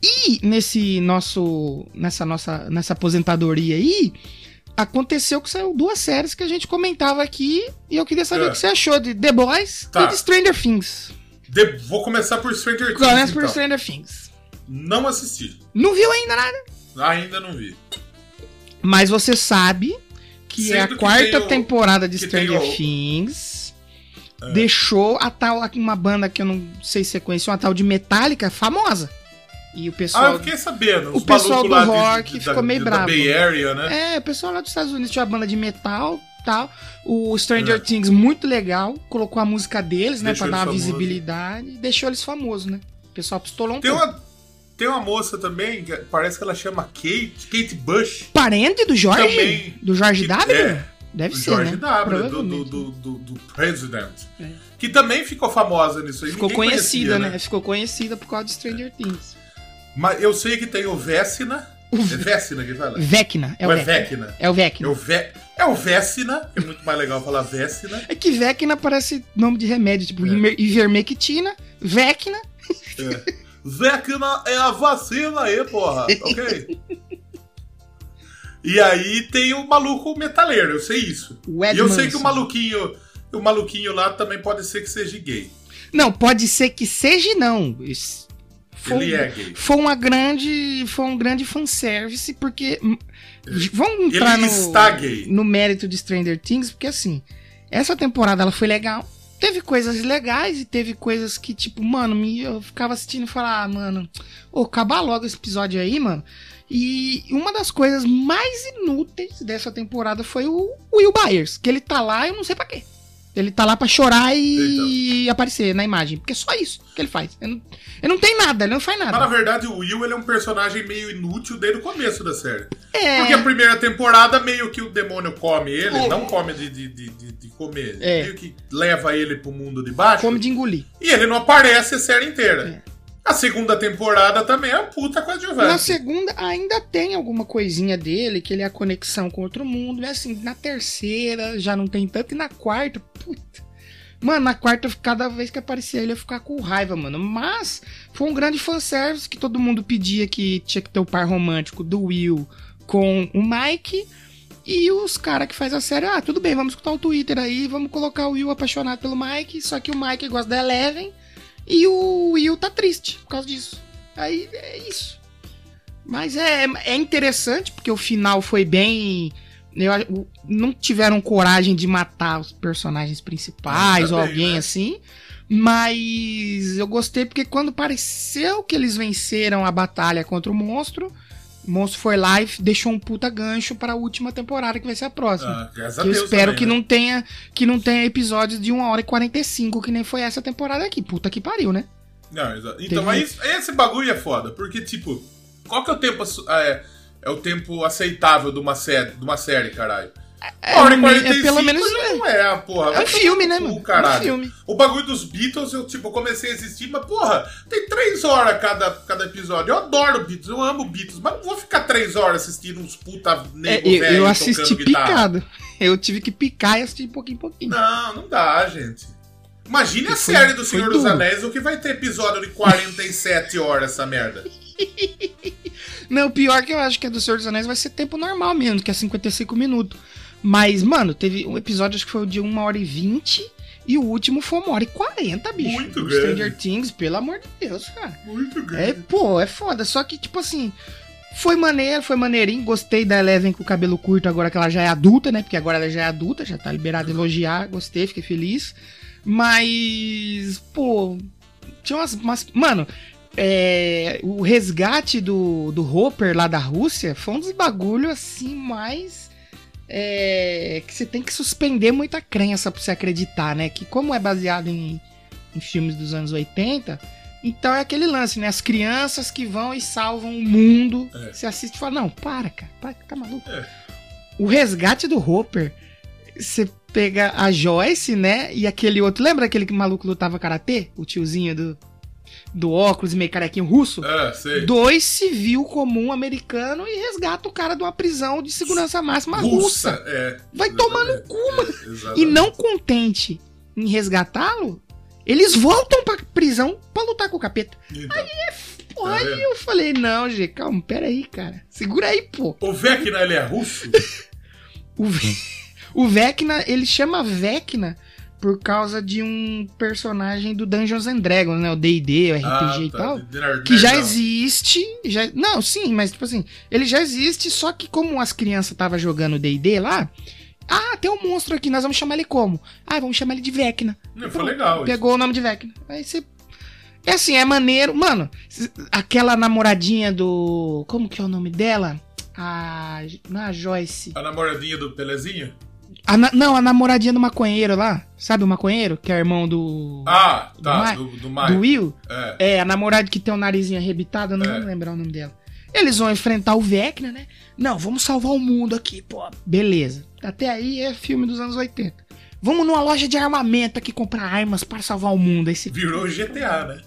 E nesse nosso nessa nossa nessa aposentadoria aí, aconteceu que saiu duas séries que a gente comentava aqui e eu queria saber É. o que você achou de The Boys Tá. e de Stranger Things. De- Vou começar por Stranger Things. Começa por então. Stranger Things. Não assisti. Não viu ainda nada. Ainda não vi. Mas você sabe que é a Sendo que quarta o- temporada de Stranger o- É. Things. Deixou a tal, uma banda que eu não sei se você conhece, uma tal de Metallica, famosa. E o Ah, pessoal. eu fiquei sabendo. o pessoal do lá de- rock de- ficou da- meio bravo. Bay Area, né? É, o pessoal lá dos Estados Unidos tinha uma banda de metal tal. O Stranger É. Things, muito legal. Colocou a música deles, né? Deixou Pra dar uma visibilidade. Deixou eles famosos, né? O pessoal pistolou um Tem pouco. uma, tem uma moça também, que parece que ela chama Kate, Kate Bush. Parente do Jorge? Também. Do Jorge W? é, Deve do ser, George né? W, do, do, do, do, do President. É. Que também ficou famosa nisso aí. Ficou conhecida, conhecia, né? Ficou conhecida por causa de Stranger Things. Mas eu sei que tem o Vecina. É Vecina que fala? Vecna. É o é Vecna. Vecna? É o Vecna. É o, Ve... é o Vecina, é muito mais legal falar Vecina. É que Vecna parece nome de remédio, tipo É. Ivermectina, Vecna. É. Vecna é a vacina aí, porra. Ok? E aí tem o maluco metaleiro, eu sei isso. E eu sei que o maluquinho, o maluquinho lá também pode ser que seja gay. Não, pode ser que seja não. Isso- Foi, Ele é gay. foi uma grande, foi um grande fanservice, porque hum, vamos entrar no, no mérito de Stranger Things, porque assim, essa temporada ela foi legal. Teve coisas legais e teve coisas que, tipo, mano, me, eu ficava assistindo e falava, ah, mano, ô, acabar logo esse episódio aí, mano. E uma das coisas mais inúteis dessa temporada foi o Will Byers, que ele tá lá, eu não sei pra quê. Ele tá lá pra chorar e aparecer na imagem, porque é só isso que ele faz. Ele não, ele não tem nada, ele não faz Mas na nada. verdade o Will ele é um personagem meio inútil desde o começo da série. É, Porque a primeira temporada meio que o demônio come ele, não come de, de, de, de- comer, É. meio que leva ele pro mundo de baixo. come de engolir. E ele não aparece a série inteira. A segunda temporada também é puta Na coadjuvante. segunda ainda tem alguma coisinha dele, que ele é a conexão com outro mundo. Mas assim, na terceira já não tem tanto. E na quarta, puta. Mano, na quarta, cada vez que aparecia ele, eu ficar com raiva, mano. Mas foi um grande fanservice que todo mundo pedia que tinha que ter o par romântico do Will com o Mike. E os caras que faz a série, ah, tudo bem, vamos escutar o Twitter aí, vamos colocar o Will apaixonado pelo Mike. Só que o Mike gosta da Eleven e o Will tá triste por causa disso. Aí é isso. Mas é, é interessante, porque o final foi bem. eu não tiveram coragem de matar os personagens principais ou bem, alguém né? assim. Mas eu gostei porque quando pareceu que eles venceram a batalha contra o monstro, monstro foi lá e deixou um puta gancho para a última temporada, que vai ser a próxima. Ah, graças Que eu espero também, que né? não tenha que não tenha episódios de 1 hora e 45, que nem foi essa temporada aqui. Puta que pariu, né? Não, Então, Teve- mas esse bagulho é foda, porque, tipo, qual que é o tempo é, é o tempo aceitável de uma série, de uma série, caralho? É, hora e é 45 pelo menos é. não é, porra. É um filme, né, mano? É um Caralho. filme. O bagulho dos Beatles, eu, tipo, comecei a assistir, mas, porra, tem três horas cada, cada episódio. Eu adoro Beatles, eu amo Beatles, mas não vou ficar três horas assistindo uns puta É, nego eu, velho eu assisti picado. Eu tive que picar e assistir pouquinho em pouquinho. Não, não dá, gente. Imagine a Foi- série do Senhor dos. Anéis, o que vai ter episódio de 47 horas essa merda. Não, o pior que eu acho que é do Senhor dos Anéis vai ser tempo normal mesmo, que é 55 minutos. Mas, mano, teve um episódio, acho que foi de 1 hora e 20, e o último foi 1 hora e 40, bicho. Muito grande. Stranger Things, pelo amor de Deus, cara. Muito É, pô, é foda. Só que, tipo assim, Foi maneiro, foi maneirinho. Gostei da Eleven com o cabelo curto agora que ela já é adulta, né? Porque agora ela já é adulta, já tá liberada a elogiar. Gostei, fiquei feliz. Mas, pô, tinha umas. umas- mano, é, o resgate do, do Hopper lá da Rússia foi um dos bagulho assim mais. É, que você tem que suspender muita crença pra você acreditar, né? Que como é baseado em, em filmes dos anos 80, então é aquele lance, né? As crianças que vão e salvam o mundo. É. Você assiste e fala, não, para, cara, para, tá maluco. É. O resgate do Hopper, você pega a Joyce, né? E aquele outro. Lembra aquele que maluco lutava karatê? O tiozinho do, do óculos meio carequinho russo? Ah, sei. Dois civil comum americano e resgata o cara de uma prisão de segurança máxima russa. Russa, é. Vai tomar no cu, mano. É. E não contente em resgatá-lo, eles voltam pra prisão pra lutar com o capeta. Então, Pô, Tá aí eu falei, não, G, calma, pera aí, cara. Segura aí, pô. O Vecna, ele é russo? O, Ve- o Vecna, ele chama Vecna por causa de um personagem do Dungeons and Dragons, né? O D&D, o RPG e tá. tal. De nerd- Que já existe. Já, não, sim, mas tipo assim, ele já existe, só que como as crianças estavam jogando D&D lá, ah, tem um monstro aqui, nós vamos chamar ele como? Ah, vamos chamar ele de Vecna. Não, Foi legal. isso. Pegou o nome de Vecna. Aí você. É assim, é maneiro. Mano, aquela namoradinha do. Como que é o nome dela? A. Não é a Joyce. A namoradinha do Pelezinho? A na- não, a namoradinha do maconheiro lá. Sabe o maconheiro? Que é irmão do. Ah, Do tá. Do, do do Maio. Will? É. É, a namorada que tem o narizinho arrebitado, eu não É. vou lembrar o nome dela. Eles vão enfrentar o Vecna, né? Não, vamos salvar o mundo aqui, pô. Beleza. Até aí é filme dos anos 80. Vamos numa loja de armamento aqui comprar armas para salvar o mundo. Você Virou GTA, né?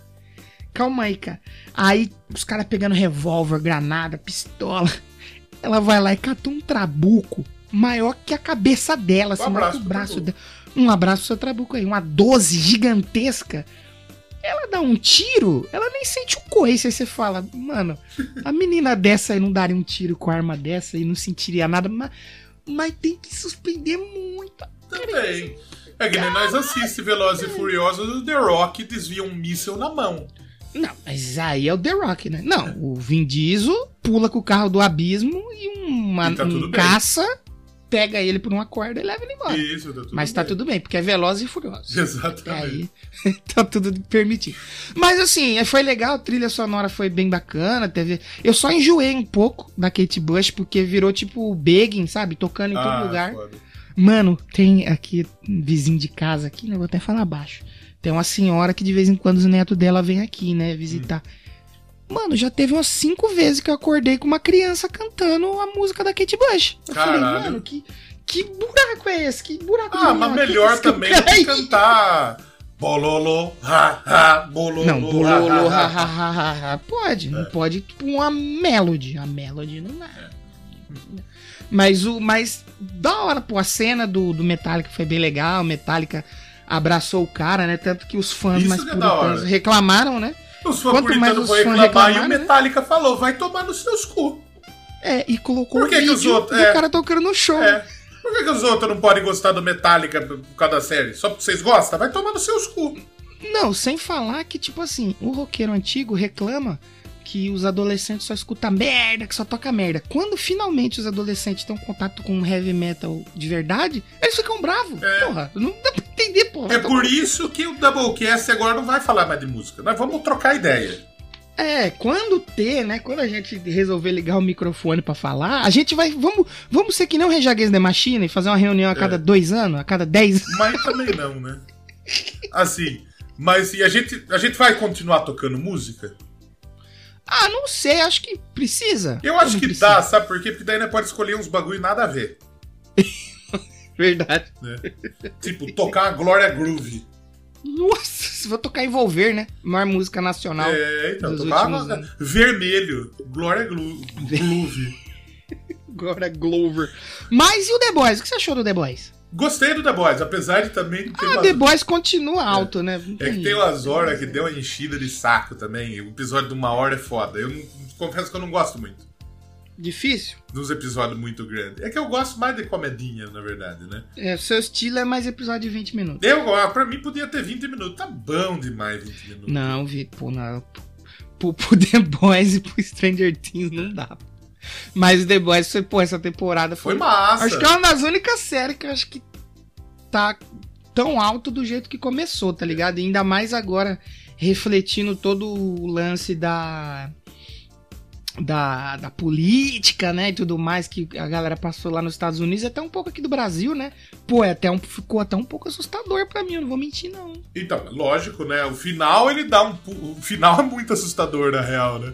Calma aí, cara. Aí os caras pegando revólver, granada, pistola. Ela vai lá e cata um trabuco maior que a cabeça dela, assim, maior que o braço dela. Um abraço seu trabuco aí, uma 12 gigantesca. Ela dá um tiro, ela nem sente o coice. Aí você fala, mano, a menina dessa aí não daria um tiro com a arma dessa e não sentiria nada, mas, mas tem que suspender muito. Também. É que nem nós assistimos Velozes e Furiosos o The Rock desvia um míssil na mão. Não, mas aí é o The Rock, né? Não, o Vin Diesel pula com o carro do abismo e uma, E tá um caça pega ele por uma corda e leva ele embora. Isso, tá tudo mas tá bem. tudo bem, porque é veloz e furioso. Exatamente. Aí tá tudo permitido. Mas assim, foi legal, a trilha sonora foi bem bacana. Teve... Eu só enjoei um pouco da Kate Bush, porque virou tipo begging, sabe? Tocando em todo Ah, lugar. foda. Mano, tem aqui, um vizinho de casa aqui, né? Vou até falar baixo. Tem uma senhora que de vez em quando os netos dela vêm aqui, né? Visitar. Mano, já teve umas cinco vezes que eu acordei com uma criança cantando a música da Kate Bush. Eu falei, Caralho. mano, que, que buraco é esse? Que buraco Ah, mas é melhor também do que cantar Bololo, ha, ha, bololo, Não, bololo, ha, ha, ha, ha, ha. Pode, não pode, tipo, uma melody. A melody não é. Mas o. Mas da hora, pô, a cena do, do Metallica foi bem legal. Metallica abraçou o cara, né? Tanto que os fãs Isso mais é puritanos reclamaram, né? Os os vão reclamar e o né? Metallica falou, vai tomar nos seus cu. É, e colocou Por que o que vídeo os outros- é. cara tocando no show. É. Por que, que os outros não podem gostar do Metallica por causa da série? Só porque vocês gostam? Vai tomar nos seus cu. Não, sem falar que, tipo assim, o roqueiro antigo reclama que os adolescentes só escutam merda, que só toca merda. Quando finalmente os adolescentes têm um contato com heavy metal de verdade, eles ficam bravos. É. Porra, não dá pra entender, porra. É por isso que o Doublecast agora não vai falar mais de música. Nós vamos trocar ideia. É, quando ter, né? Quando a gente resolver ligar o microfone pra falar, a gente vai. Vamos, vamos ser que nem o Rejaguez da Machina e fazer uma reunião a cada É. dois anos, a cada dez Mas também não, né? Assim, mas e a gente, a gente vai continuar tocando música? Ah, não sei, acho que precisa. Eu acho não que precisa? dá, sabe por quê? Porque daí nós pode escolher uns bagulho nada a ver. Verdade. Né? tipo, tocar a Glória Groove. Nossa, vou tocar Envolver, né? Maior música nacional. É, então, dos tocar últimos a- anos. vermelho. Glória Groove. Agora Glover. Mas e o The Boys? O que você achou do The Boys? Gostei do The Boys, apesar de também ter Ah, umas- The Boys continua alto, né? Não É que tem- umas horas que deu uma enchida de saco também. O episódio de uma hora é foda. Eu não- confesso que eu não gosto muito Difícil? dos episódios muito grandes. É que eu gosto mais de comedinha, na verdade, né? É, seu estilo é mais episódio de 20 minutos. Eu, ah, pra mim podia ter 20 minutos. Tá bom demais 20 minutos. Não, Vi, pô, não. Pro, pro The Boys e pro Stranger Things não dá. Mas The Boys, foi, pô, essa temporada foi. Foi massa. Acho que é uma das únicas séries que eu acho que tá tão alto do jeito que começou, tá ligado? E ainda mais agora, refletindo todo o lance da. Da, da política, né, e tudo mais que a galera passou lá nos Estados Unidos, até um pouco aqui do Brasil, né? Pô, é até um, ficou até um pouco assustador pra mim, eu não vou mentir, não. Então, lógico, né? O final ele dá um. O final é muito assustador, na real, né?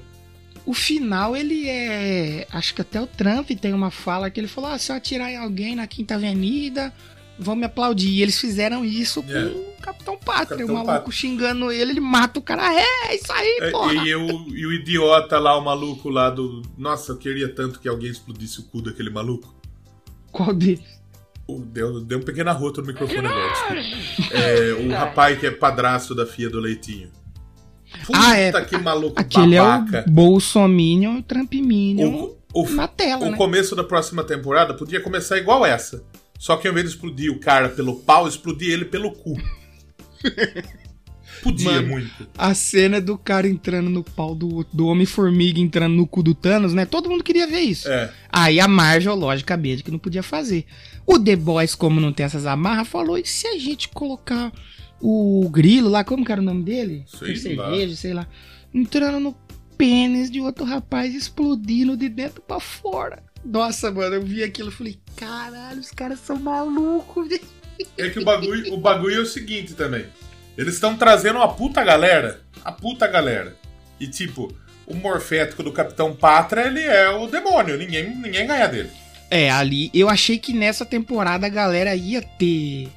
O final, ele é. Acho que até o Trump tem uma fala que ele falou: ah, se eu atirar em alguém na Quinta Avenida, vão me aplaudir. E eles fizeram isso com É. o Capitão Pátria. Capitão o maluco Pátria. xingando ele, ele mata o cara. É, isso aí, É, porra. E, eu, e o idiota lá, o maluco lá do. Nossa, eu queria tanto que alguém explodisse o cu daquele maluco. Qual deles? O- Deu, deu um pequeno arroto no microfone agora. desculpa. É, o rapaz que é padrasto da filha do Leitinho. Puta Ah, é. que maluco Aquele babaca. é o Bolsominion e o Trumpminion O, o, na tela, o né? começo da próxima temporada podia começar igual essa. Só que ao invés de explodir o cara pelo pau, explodir ele pelo cu. Podia Mano. muito. A cena do cara entrando no pau do, do Homem-Formiga entrando no cu do Thanos, né? Todo mundo queria ver isso. É. Aí a Marvel, logicamente, que não podia fazer. O The Boys, como não tem essas amarras, falou: e se a gente colocar o grilo lá, como que era o nome dele? Sei cerveja, sei lá. Entrando no pênis de outro rapaz explodindo de dentro pra fora. Nossa, mano, eu vi aquilo e falei: caralho, os caras são malucos. velho." É que o bagulho, o bagulho é o seguinte também. Eles estão trazendo uma puta galera. A puta galera. E tipo, o morfético do Capitão Pátria, ele é o demônio. Ninguém, ninguém ganha dele. É, ali, eu achei que nessa temporada a galera ia ter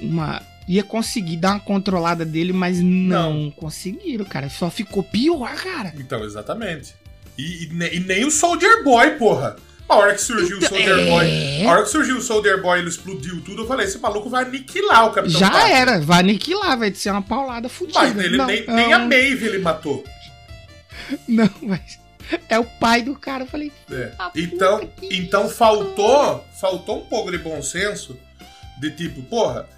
uma. Ia conseguir dar uma controlada dele, mas não, conseguiram, cara. Só ficou pior, cara. Então, exatamente. E, e e nem o Soldier Boy, porra. A hora que surgiu Então, o Soldier é. Boy. A hora que surgiu o Soldier Boy, ele explodiu tudo. Eu falei, esse maluco vai aniquilar o Capitão Já Pátria. era, vai aniquilar, vai ser uma paulada fodida. Mas ele não, nem, não, nem a Maeve ele matou. Não, mas é o pai do cara. Eu falei, É. Ah, Então, então faltou, faltou um pouco de bom senso de tipo, porra,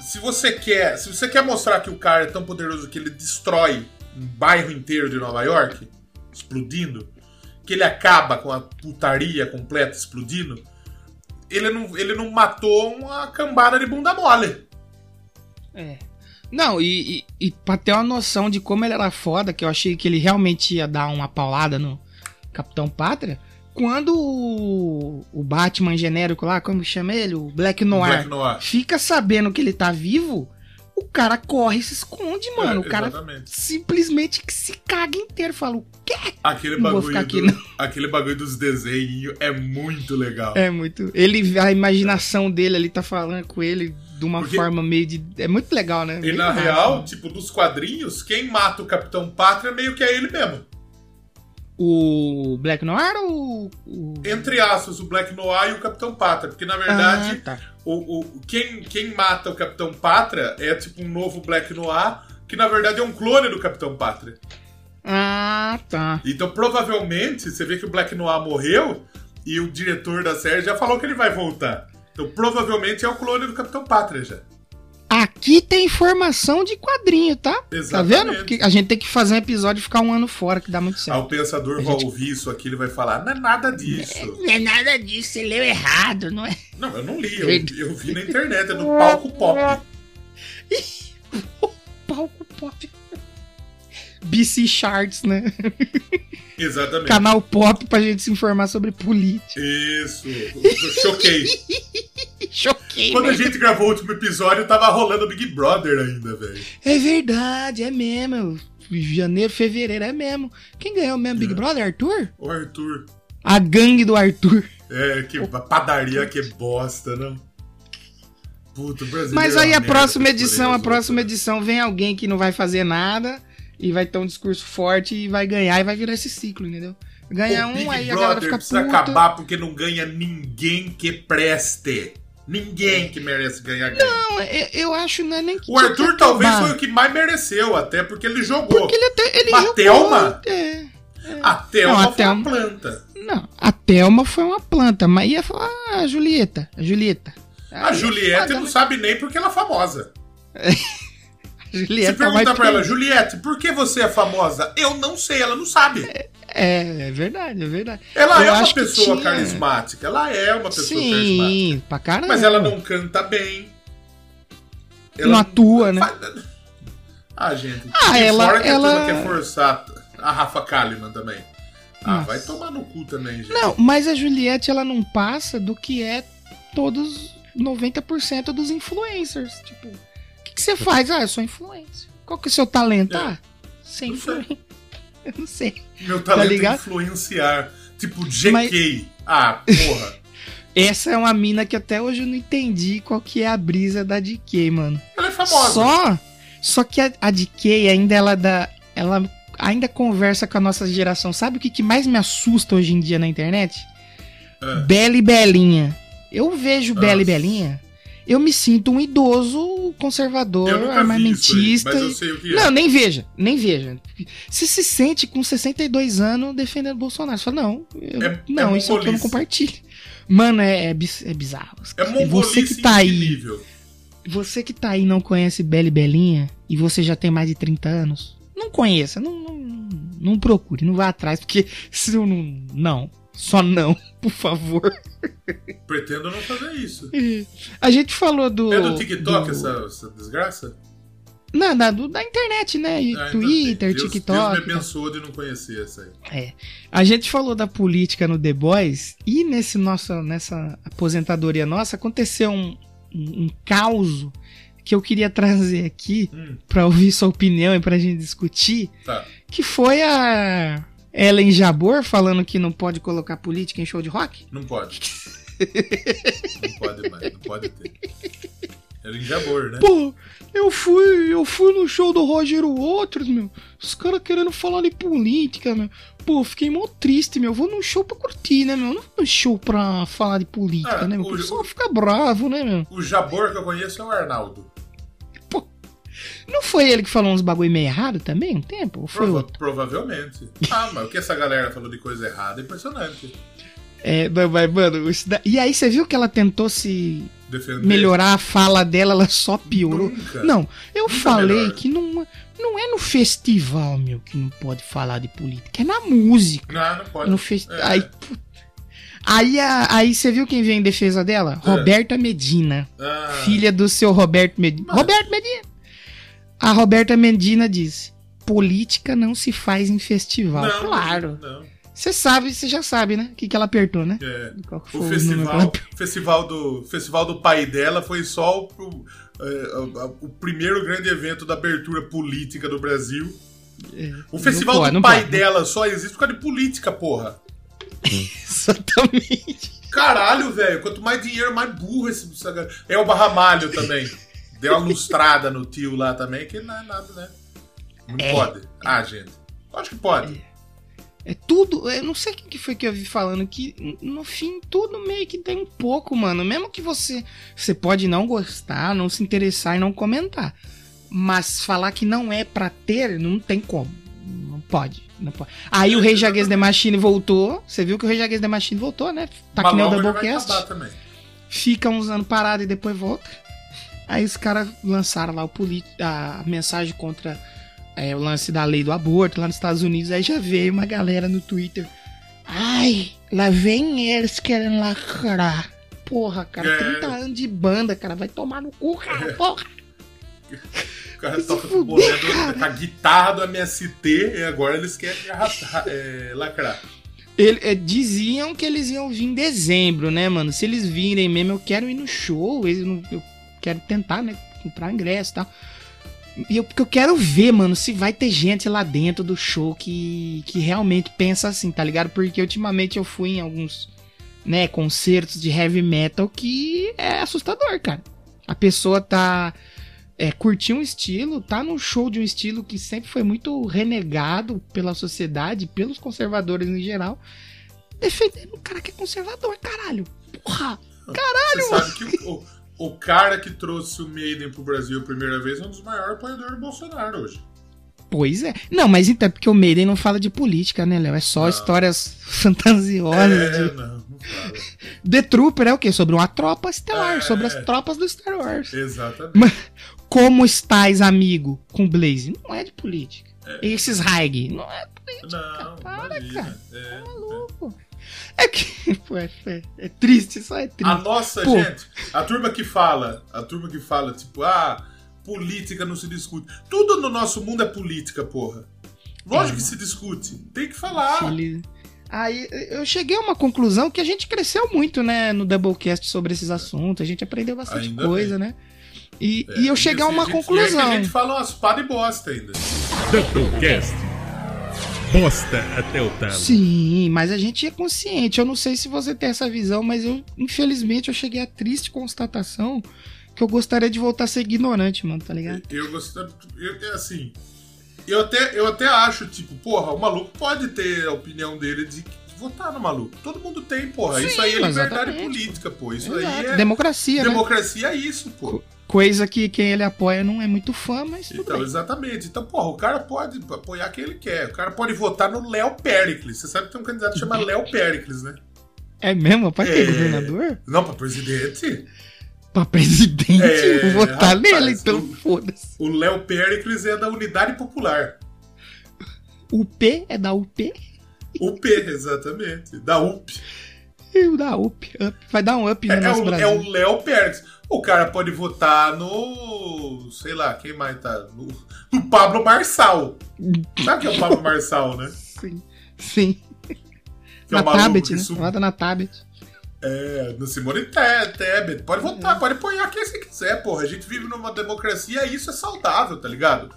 se você quer, se você quer mostrar que o cara é tão poderoso que ele destrói um bairro inteiro de Nova York, explodindo, que ele acaba com a putaria completa explodindo, ele não, ele não matou uma cambada de bunda mole. É. Não, e, e, e pra ter uma noção de como ele era foda, que eu achei que ele realmente ia dar uma paulada no Capitão Pátria, quando o, o Batman genérico lá, como chama ele? O Black Noir, Black Noir. fica sabendo que ele tá vivo, o cara corre e se esconde, mano. É, o cara simplesmente que se caga inteiro. Fala, o quê? Aquele Não bagulho, aqui, do- aquele bagulho dos desenhos é muito legal. É muito. Ele, a imaginação dele ali tá falando com ele de uma Porque- forma meio de. É muito legal, né? E na real, tipo, dos quadrinhos, quem mata o Capitão Pátria meio que é ele mesmo. O Black Noir ou o. Entre aspas, o Black Noir e o Capitão Pátria. Porque, na verdade, Ah, tá. o, o, quem, quem mata o Capitão Pátria é tipo um novo Black Noir, que na verdade é um clone do Capitão Pátria. Ah, tá. Então, provavelmente, você vê que o Black Noir morreu e o diretor da série já falou que ele vai voltar. Então, provavelmente é o clone do Capitão Pátria já. Aqui tem informação de quadrinho, tá? Tá Exatamente. vendo? Porque a gente tem que fazer um episódio e ficar um ano fora, que dá muito certo. o pensador A vai gente- ouvir isso aqui, ele vai falar: não é nada disso. Não é nada disso, você leu errado, não é? Não, eu não li, eu, eu vi na internet, é no palco pop. Palco pop. BC Charts, né? Exatamente. Canal pop pra gente se informar sobre política. Isso. Choquei. Choquei, Quando a gente gravou o último episódio, tava rolando Big Brother ainda, velho. É verdade, é mesmo. Janeiro, fevereiro, é mesmo. Quem ganhou mesmo? Big Brother? Arthur? O Arthur. A gangue do Arthur. É, que padaria que bosta, não? Puta, o brasileiro Mas é aí a próxima edição, a próxima edição vem alguém que não vai fazer nada e vai ter um discurso forte e vai ganhar e vai virar esse ciclo, entendeu? Ganha um, aí a galera Brother fica precisa puta. acabar porque não ganha ninguém que preste. Ninguém que merece ganhar ganha. Não, eu, eu acho não é nem que O Arthur talvez foi o que mais mereceu, até porque ele jogou. Porque ele até ele jogou, Thelma? É. A Thelma Não, a foi Thelma- uma planta. Não, a Thelma foi uma planta, mas ia falar ah, a Julieta, a Julieta. A Aí é Juliette foda, não né? sabe nem porque ela é famosa. A Se Julieta perguntar pra ela, Juliette, por que você é famosa? Eu não sei, ela não sabe. É, É, é verdade, é verdade. Ela Eu é uma pessoa carismática. Ela é uma pessoa carismática. Sim, pra caramba. Mas ela não canta bem. Não atua, né? Fa- Ah, gente. Ah, ela- Fora que ela- quer forçar a Rafa Kalimann também. Ah, Nossa. vai tomar no cu também, gente. Não, mas a Juliette, ela não passa do que é todos 90% dos influencers. Tipo, que você faz? Ah, eu sou influencer. Qual que é o seu talento? É. Ah, ser influencer. Eu não sei. Meu talento é ligado? influenciar. Tipo, GK. Mas- Ah, porra. Essa é uma mina que até hoje eu não entendi qual que é a brisa da DK, mano. Ela é famosa. Só, só que a, a DK ainda ela dá, ela ainda conversa com a nossa geração. Sabe o que, que mais me assusta hoje em dia na internet? Ah. Bela e Belinha. Eu vejo Bela e Nossa. Belinha, eu me sinto um idoso conservador, aí, armamentista. e- que é. Não, nem veja, nem veja. Você se sente com 62 anos defendendo Bolsonaro. Você fala, não, eu- É- não, é isso aqui eu não compartilho. Mano, é, é, é bizarro. É você mongolice que tá aí, incrível. você que tá aí não conhece Bela e Belinha e você já tem mais de 30 anos, não conheça, não, não, não procure, não vá atrás, porque se eu não. Não, só não, por favor. Pretendo não fazer isso. A gente falou do. É do TikTok do- essa, essa desgraça? Não, da, do- da internet, né? Ah, então Twitter, Deus, TikTok. Deus me tal. abençoou de não conhecer essa aí. É. A gente falou da política no The Boys e nesse nossa, nessa aposentadoria nossa aconteceu um, um, um caos que eu queria trazer aqui Hum, pra ouvir sua opinião e pra gente discutir, tá. que foi a Ellen Jabor falando que não pode colocar política em show de rock. Não pode. não pode mais, não pode ter. Em Jabor, né? Pô, eu fui, eu fui no show do Roger Waters, meu. Os caras querendo falar de política, meu. Pô, fiquei mó triste, meu. Vou num show pra curtir, né, meu? Não vou num show pra falar de política, Ah, né, meu? O pessoal fica bravo, né, meu? O Jabor que eu conheço é o Arnaldo. Não foi ele que falou uns bagulho meio errado também, um tempo? Ou foi Prova- outro? provavelmente. Ah, mas o que essa galera falou de coisa errada é impressionante. É, não, mas, mano, da- e aí você viu que ela tentou se Defender. melhorar a fala dela, ela só piorou. Nunca. Não, eu Nunca falei melhora. que não, não é no festival, meu, que não pode falar de política, é na música. Não, não pode. No fest... É. Aí, aí, a- aí você viu quem veio em defesa dela? É. Roberta Medina, Ah, filha do seu Roberto Medina. Mas- Roberto Medina! A Roberta Medina diz: política não se faz em festival. não, claro. Você sabe, você já sabe, né? O que, que ela apertou, né? É. Qual que foi O festival, ela- festival, do, festival do pai dela foi só o, o, é, a- o primeiro grande evento da abertura política do Brasil. O festival pode, do pai pode. dela só existe por causa de política, porra. Exatamente. Caralho, velho. Quanto mais dinheiro, mais burro esse. É o Barramalho também. Deu uma lustrada no tio lá também, que não é nada, né? Não É. pode. Ah, gente. Acho que pode. É tudo. Eu não sei quem que foi que eu vi falando que no fim tudo meio que tem um pouco, mano. Mesmo que você. Você pode não gostar, não se interessar e não comentar. Mas falar que não é pra ter, não tem como. Não pode. Não pode. Aí o Rei Jaguez The Machine voltou. Você viu que o Rei Jaguez The Machine voltou, né? Tá Mas que nem o Doublecast. Fica uns anos parado e depois volta. Aí os caras lançaram lá o a mensagem contra é, o lance da lei do aborto lá nos Estados Unidos. Aí já veio uma galera no Twitter. Ai, lá vem eles querendo lacrar. Porra, cara, É. 30 anos de banda, cara, vai tomar no cu, cara, porra. O cara toca com, com a guitarra do MST e agora eles querem arrastar- é, lacrar. Ele- é, diziam que eles iam vir em dezembro, né, mano? Se eles virem mesmo, eu quero ir no show, eles não- eu quero tentar, né, comprar ingresso e tal. E eu, porque eu quero ver, mano, se vai ter gente lá dentro do show que, que realmente pensa assim, tá ligado? Porque ultimamente eu fui em alguns, né, concertos de heavy metal que é assustador, cara. A pessoa tá é, curtir um estilo, tá num show de um estilo que sempre foi muito renegado pela sociedade, pelos conservadores em geral, defendendo um cara que é conservador, caralho. Porra! Você sabe que o, o, cara que trouxe o Maiden pro Brasil a primeira vez é um dos maiores apoiadores do Bolsonaro hoje. Pois é. Não, mas então é porque o Maiden não fala de política, né, Léo? É só histórias fantasiosas. É, de... não, não fala. The Trooper é o quê? Sobre uma tropa estelar, É. sobre as tropas do Star Wars. Exatamente. Mas como estás, amigo, com Blaze? Não é de política. Esses Haig. Não é Não, para, imagina. cara. É. maluco. É que, pô, é, é- é triste, só é triste. A nossa, Pô. gente, a turma que fala, a turma que fala, tipo, ah, política não se discute. Tudo no nosso mundo é política, porra. Lógico que se discute. Tem que falar. Aí eu cheguei a uma conclusão que a gente cresceu muito, né, no Doublecast sobre esses assuntos. A gente aprendeu bastante Ainda coisa, né? E, É, e eu cheguei a uma gente- e é conclusão. que a gente fala umas pá de bosta ainda. Doublecast. Bosta até o talo. Sim, mas a gente é consciente. Eu não sei se você tem essa visão, mas eu, infelizmente, eu cheguei à triste constatação que eu gostaria de voltar a ser ignorante, mano, tá ligado? Eu gosto. Eu, é assim. Eu até, eu até acho, tipo, porra, o maluco pode ter a opinião dele de, votar no maluco. Todo mundo tem, porra. Sim, isso aí é liberdade exatamente. política, pô. Isso Exato. aí é. Democracia, né? Democracia é isso, pô. Coisa que quem ele apoia não é muito fã, mas Então, bem. exatamente. Então, porra, o cara pode apoiar quem ele quer. O cara pode votar no Léo Pericles. Você sabe que tem um candidato que chama Léo Pericles, né? É mesmo? Pra É. governador? Não, pra presidente. Pra presidente? É, Vou votar rapaz, nele, então o- foda-se. O Léo Pericles é da Unidade Popular. O P é da UP UP, exatamente. Da UP. e o da UP. Up. Vai dar um up no É, é nosso o, Brasil. é o Léo Pericles. O cara pode votar no. Sei lá, quem mais tá? No, no Pablo Marçal. Sabe quem é o Pablo Marçal, né? Sim. Sim. Que é na tablet, que né? Vota na tablet. É, no Simone Te- Tebet. Pode votar, pode apoiar quem você quiser, porra. A gente vive numa democracia e isso é saudável, tá ligado?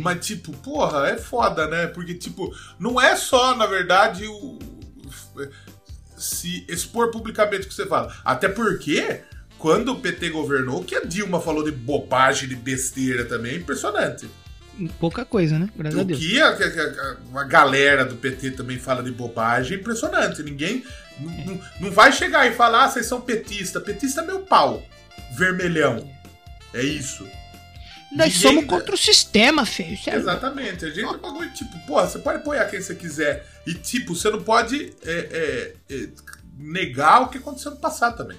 Mas, tipo, porra, é foda, né? Porque, tipo, não é só, na verdade, o. Se expor publicamente o que você fala. Até porque, quando o PT governou, o que a Dilma falou de bobagem, de besteira também, é impressionante. Pouca coisa, né? Graças a O Deus. que a, a- a- a galera do PT também fala de bobagem é impressionante. Ninguém. não- Não, não vai chegar e falar, ah, vocês são petista. Petista é meu pau. Vermelhão. É isso. Nós Ninguém- somos contra o sistema, feio. É- Exatamente. A gente é um bagulho, tipo, porra, você pode apoiar quem você quiser. E, tipo, você não pode é, é, é, negar o que aconteceu no passado também.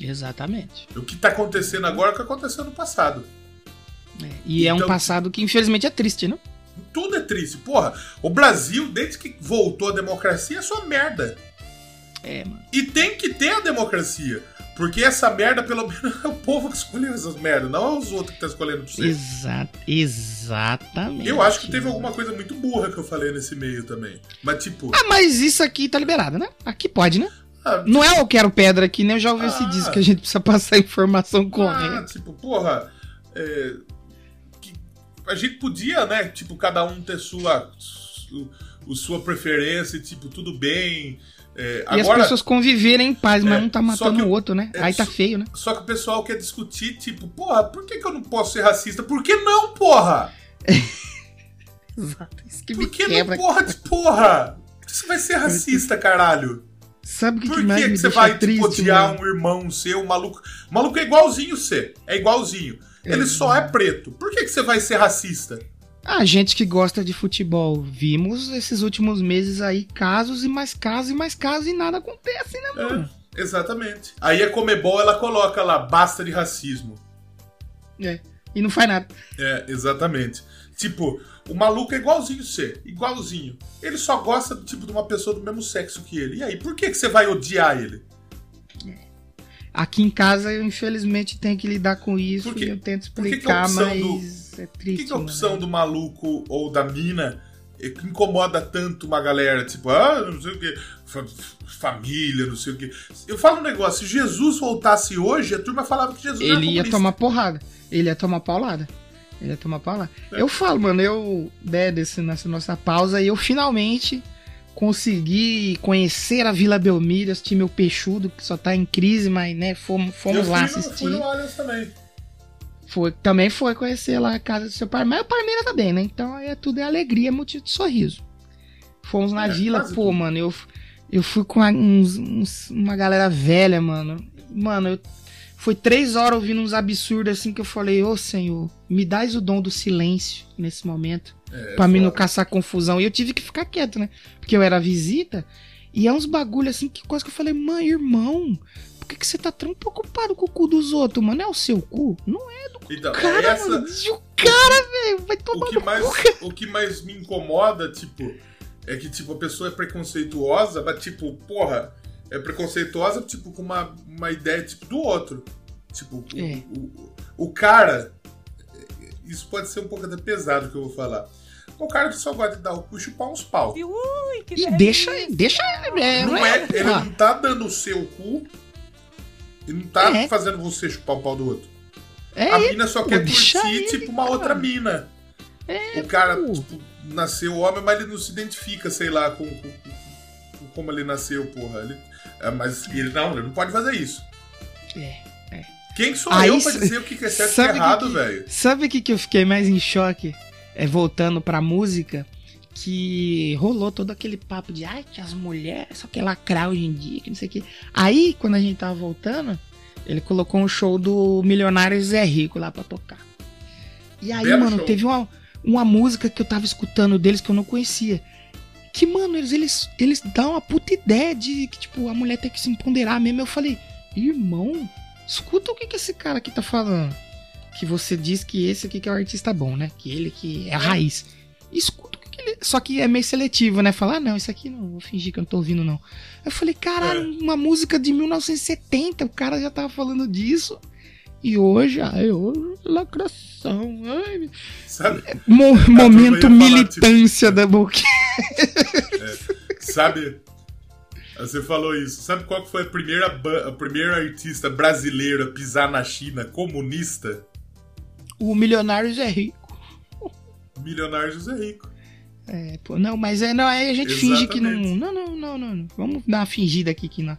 Exatamente. O que tá acontecendo agora é o que aconteceu no passado. É, E é um Então- passado que infelizmente é triste, né? Tudo é triste. Porra, o Brasil, desde que voltou a democracia, é só merda. É, mano. E tem que ter a democracia. Porque essa merda, pelo menos, é o povo que escolheu essas merdas, não é os outros que estão escolhendo pra você. Exato, exatamente. Eu acho que teve alguma coisa muito burra que eu falei nesse meio também. Mas, tipo. Ah, mas isso aqui tá liberado, né? Aqui pode, né? Ah, Não é eu quero pedra aqui, né? Eu já ouvi esse Ah. disco que a gente precisa passar a informação Ah, correta. tipo, porra. é, que a gente podia, né? Tipo, cada um ter sua, su- o sua preferência, e, tipo, tudo bem. É, E agora, as pessoas conviverem em paz, mas É, um tá matando que o o- outro, né? é, Aí tá feio, né? Só que o pessoal quer discutir, tipo, porra, por que, que eu não posso ser racista? Por que não, porra? Exato. Isso que me Por que quebra. não porra de porra? Por que você vai ser racista, caralho? Sabe o que, Por que que, mais que me você vai triste, tipo, odiar mano? um irmão seu, um maluco? O maluco é igualzinho você. É igualzinho. Ele só é preto. Por que, que você vai ser racista? A gente que gosta de futebol, vimos esses últimos meses aí casos e mais casos e mais casos e nada acontece, né, mano? É, exatamente. Aí a Comebol ela coloca lá, basta de racismo. É. E não faz nada. É, exatamente. Tipo, o maluco é igualzinho você, igualzinho. Ele só gosta tipo de uma pessoa do mesmo sexo que ele. E aí, por que, que você vai odiar ele? Aqui em casa eu infelizmente tenho que lidar com isso Por quê? e eu tento Por que que a explicar, opção mas é Por triste. que, que a opção mano. do maluco ou da mina é que incomoda tanto uma galera? Tipo, ah, não sei o que, família, não sei o que. Eu falo um negócio, se Jesus voltasse hoje, a turma falava que Jesus Ele ia tomar porrada. Ele ia tomar paulada. Ele ia tomar paulada. Eu falo, mano, eu, né, desse, nessa nossa pausa, eu finalmente consegui conhecer a Vila Belmiro, assistir meu peixudo, que só tá em crise, mas, né, fomos, fomos Eu fui lá no- assistir. Fui no Allianz também. Foi, também foi conhecer lá a casa do seu pai, mas o Parmeira tá bem, né? Então aí é tudo é alegria, motivo de sorriso. Fomos na É, vila, pô, tudo. mano, eu, eu fui com a- uns, uns- uma galera velha, mano. Mano, eu, foi três horas ouvindo uns absurdos assim que eu falei, ô senhor, me dás o dom do silêncio nesse momento. É, pra mim não caçar confusão. E eu tive que ficar quieto, né? Porque eu era visita. E é uns bagulho assim, que coisa que eu falei, mãe, irmão, que, que você tá tão preocupado com o cu dos outros, mano? É o seu cu? Não é do Então, cara, essa, mano. E o cara, velho, vai tomar o que mais cu, o que mais me incomoda, tipo, é que tipo a pessoa é preconceituosa, mas tipo, porra, é preconceituosa tipo com uma, uma ideia tipo do outro. Tipo, o- É. o, o, cara isso pode ser um pouco até pesado que eu vou falar. O cara que só gosta de dar o cu e chupar uns pau. Ui, que E deixa, deixa. É, Não é, ele Ah, não tá dando o seu cu e não tá É. fazendo você chupar o pau do outro. é a ele, mina só quer curtir, ele, tipo, uma outra mina. É, o cara, pô. tipo, nasceu homem, mas ele não se identifica, sei lá, com, com- com como ele nasceu, porra. Ele, é, mas ele não, ele não pode fazer isso. É, é. Quem sou Aí eu pra dizer o que é certo e é errado, velho? Sabe o que, que eu fiquei mais em choque? É voltando pra música, que rolou todo aquele papo de ai, que as mulheres só quer lacrar hoje em dia, que não sei o que. Aí, quando a gente tava voltando, ele colocou um show do Milionário Zé Rico lá pra tocar. E aí, Belo mano, show. teve uma, uma música que eu tava escutando deles que eu não conhecia. Que, mano, eles, eles, eles dão uma puta ideia de que, tipo, a mulher tem que se empoderar mesmo. Eu falei, irmão, escuta o que, que esse cara aqui tá falando. Que você diz que esse aqui que é o artista bom, né? Que ele que é a raiz. Escuta o que, que ele. Só que é meio seletivo, né? Falar, ah, não, isso aqui não, vou fingir que eu não tô ouvindo, não. Eu falei, caralho, É. uma música de 1970, o cara já tava falando disso. E hoje, ai, hoje, lacração. Ai, Sabe? Mo- turma ia momento falar, militância da boca. Sabe? Você falou isso. Sabe qual foi a primeira, a primeira artista brasileira a pisar na China comunista? O milionário é rico. Milionário José Rico. É, pô, não, mas é, não, aí a gente finge que não. Exatamente. Não, não, não, não. Vamos dar uma fingida aqui que não.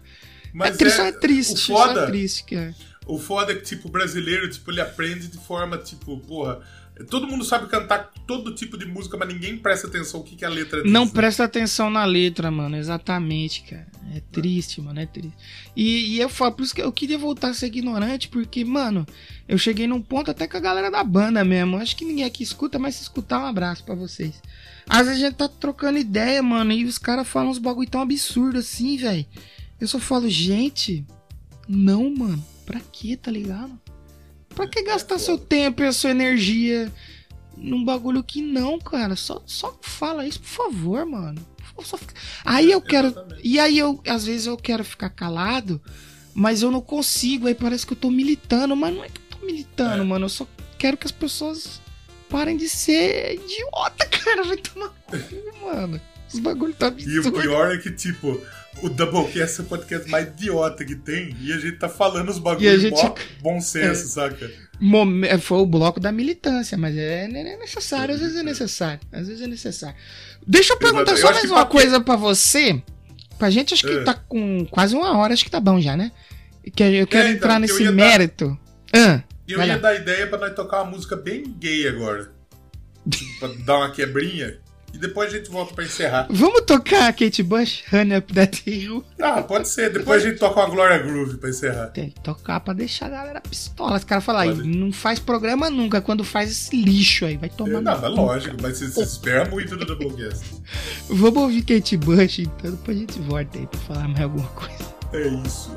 Mas é triste, é, triste. o Só foda, é triste, que é. O foda é que, tipo, o brasileiro, tipo, ele aprende de forma, tipo, porra. Todo mundo sabe cantar todo tipo de música, mas ninguém presta atenção o que, que a letra diz. Não presta atenção na letra, mano. Exatamente, cara. É triste, mano. É triste. E, e eu falo, por isso que eu queria voltar a ser ignorante, porque, mano, eu cheguei num ponto até com a galera da banda mesmo. Acho que ninguém aqui escuta, mas se escutar, um abraço pra vocês. Às vezes a gente tá trocando ideia, mano, e os caras falam uns bagulho tão absurdo assim, velho. Eu só falo, gente, não, mano. Pra quê, tá ligado? Pra que gastar seu tempo e a sua energia num bagulho que não, cara? Só, só fala isso, por favor, mano. Só fica- Aí eu quero. E aí eu, às vezes eu quero ficar calado, mas eu não consigo. Aí parece que eu tô militando, mas não é que eu tô militando, É. mano. Eu só quero que as pessoas parem de ser idiota, cara. Vai tomar cu, mano. Os bagulho tá E absurdo. o pior é que, tipo, o Doublecast é o podcast mais idiota que tem e a gente tá falando os bagulhos gente- mó bom senso, saca? Mom- é, Foi o bloco da militância, mas é, é necessário, às vezes é necessário. Às vezes é necessário. Deixa eu perguntar Exato. Só mais uma pra- coisa pra você. Pra gente, acho que É. tá com quase uma hora, acho que tá bom já, né? Que eu quero então, entrar que eu nesse ia dar- mérito. Ah, eu ia lá. dar ideia pra nós tocar uma música bem gay agora. Pra dar uma quebrinha. E depois a gente volta pra encerrar. vamos tocar a Kate Bush, Honey Up That Hill. Ah, pode ser. Depois a gente toca uma Gloria Groove pra encerrar. Tem que tocar pra deixar a galera pistola. Os caras falam, não faz programa nunca quando faz esse lixo aí. Vai tomar Não, no mas cu. lógico, mas você, você espera muito do Doublecast. Vamos ouvir Kate Bush, então depois a gente volta aí pra falar mais alguma coisa. É isso.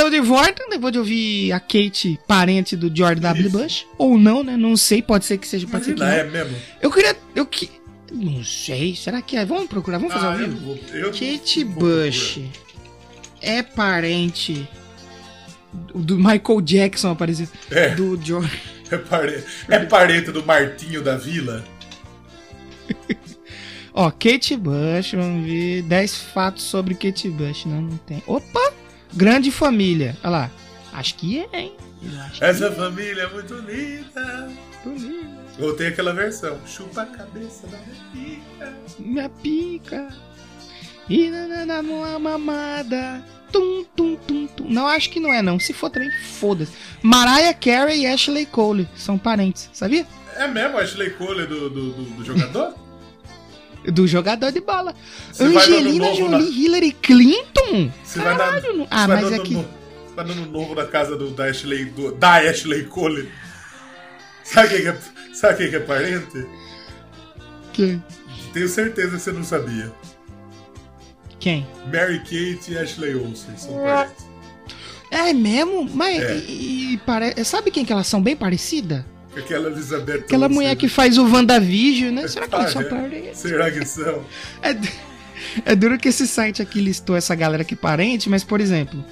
Estamos de volta, depois de ouvir a Kate, parente do George W. Isso. Bush. Ou não, né? Não sei, pode ser que seja, pode ser que não. é mesmo. Eu queria. Eu que. Não sei, será que é? Vamos procurar, vamos fazer Ah, ao vivo? Eu Kate vou Bush é parente do Michael Jackson apareceu. É. Do George. É, pare... é parente do Martinho da Vila? Ó, Kate Bush, vamos ver. 10 fatos sobre Kate Bush. Não, não tem. Opa! Grande família. Olha lá. Acho que é, hein? Essa família é muito linda. é. Ou tem aquela versão. Chupa a cabeça da minha filha. Minha pica. E na, na, na, numa mamada. Tum, tum, tum, tum. Não, acho que não é, não. Se for também, foda-se. Mariah Carey e Ashley Cole são parentes, sabia? É mesmo, Ashley Cole do, do, do, do jogador? Do jogador de bola. Você Angelina Jolie, Hillary Clinton? Você na, Caralho, não- Ah, você mas no que. no- Vai no ano novo na casa do, da, Ashley, do- da Ashley Cole. Sabe quem que é, sabe quem que é parente? Quem? Tenho certeza que você não sabia. Quem? Mary Kate e Ashley Olsen são parentes. É mesmo? Mas É. e, e pare... sabe quem que elas são bem parecidas? Aquela Elizabeth Aquela Olsen. mulher que faz o WandaVision, né? Será que elas são Ah, é? parentes? Será que são? É, é duro que esse site aqui listou essa galera que é parente, mas, por exemplo,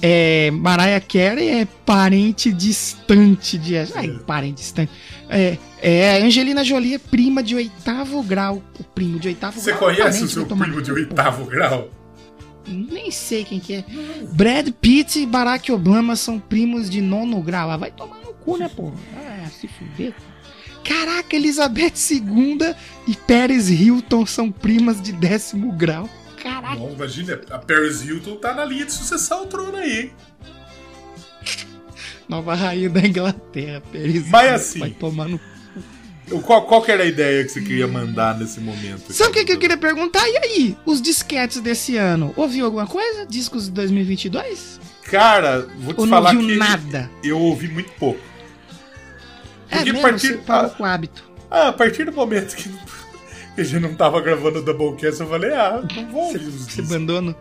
é, Mariah Carey é parente distante de. Ai, parente distante. É, é, Angelina Jolie é prima de oitavo grau. O primo de oitavo Você grau. conhece parente, o seu primo de oitavo grau? Nem sei quem que é. Brad Pitt e Barack Obama são primos de nono grau. Ah, vai tomar cu, né, pô? Ah, se fuder. Caraca, Elizabeth II e Paris Hilton são primas de décimo grau. Caraca. Bom, imagina, a Paris Hilton tá na linha de sucessão ao trono aí, hein? Nova rainha da Inglaterra, Paris Mas Hilton, assim- Vai tomar no... Qual, qual que era a ideia que você queria mandar nesse momento? Sabe o que, que eu queria perguntar? E aí, os disquetes desse ano? Ouviu alguma coisa? Discos de 2022? Cara, vou te Ou não falar ouviu que nada? eu ouvi muito pouco. É Porque mesmo, partir- você parou ah, com hábito. Ah, a partir do momento que, a gente não tava gravando o Doublecast, eu falei, ah, não vou ouvir os Você? Abandonei.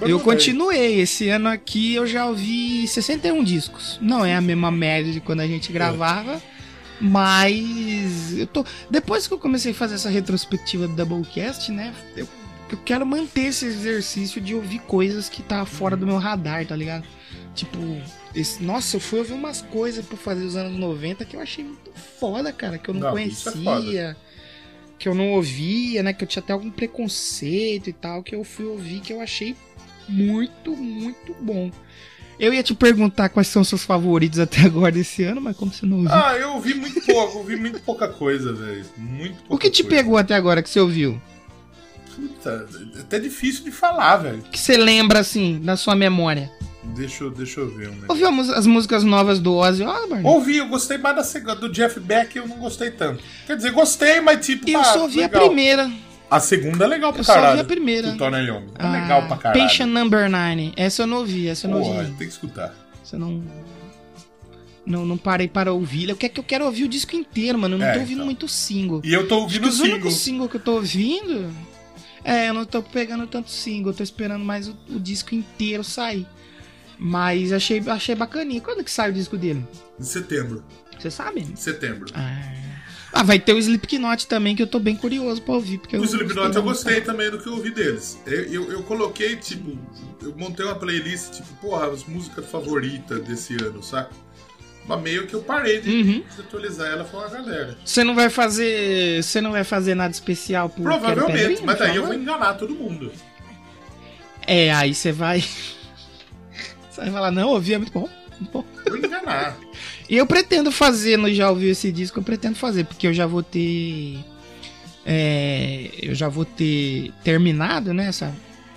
Eu continuei. Esse ano aqui eu já ouvi 61 discos. Não é a mesma média de quando a gente gravava, mas eu tô. Depois que eu comecei a fazer essa retrospectiva do Doublecast, né? Eu, eu quero manter esse exercício de ouvir coisas que tá fora do meu radar, tá ligado? Tipo, esse, nossa, eu fui ouvir umas coisas pra fazer os anos 90 que eu achei muito foda, cara, que eu não, Não, é conhecia. que eu não ouvia, né? Que eu tinha até algum preconceito e tal, que eu fui ouvir que eu achei muito, muito bom. Eu ia te perguntar quais são os seus favoritos até agora desse ano, mas como você não ouviu. Ah, eu ouvi muito pouco, ouvi muito pouca coisa, velho. Muito pouca o que te coisa. pegou até agora que você ouviu? Puta, é até difícil de falar, velho. Que você lembra, assim, da sua memória? Deixa, eu- deixa eu ver um negócio. Ouviu as músicas novas do Ozzy Osbourne? Ouvi, eu gostei mais da. Do Jeff Beck eu não gostei tanto. Quer dizer, gostei, mas tipo. eu ah, só ouvi legal. a primeira. A segunda é legal pra Eu só caralho. ouvi a primeira. Do Tony Iommi. É Ah, legal pra caralho. Patient Number 9. Essa eu não ouvi, essa eu não ouvi. tem que escutar. Você não. Não, não parei para ouvir. Eu quero que eu quero ouvir o disco inteiro, mano. Eu não É, tô ouvindo então. muito single. E eu tô Acho ouvindo que o os single. únicos single que eu tô ouvindo. É, eu não tô pegando tanto single, eu tô esperando mais o, o disco inteiro sair. Mas achei, achei bacaninha. Quando que sai o disco dele? Em setembro. Você sabe? Em setembro. Ah, vai ter o Slipknot também, que eu tô bem curioso pra ouvir. Porque O eu Slipknot eu gostei também do que eu ouvi deles. Eu, eu, eu coloquei, tipo, eu montei uma playlist, tipo, porra, as músicas favoritas desse ano, saca? Mas meio que eu parei de, Uhum. atualizar ela com a galera. Você não vai fazer. Você não vai fazer nada especial pro Quero Provavelmente, mas por daí eu vou enganar todo mundo. É, aí você vai. Vai falar, não, ouvi, é muito bom. Muito bom. Vou enganar. E eu pretendo fazer, no Já Ouviu esse disco, eu pretendo fazer, porque eu já vou ter. é, eu já vou ter terminado, né? Essa,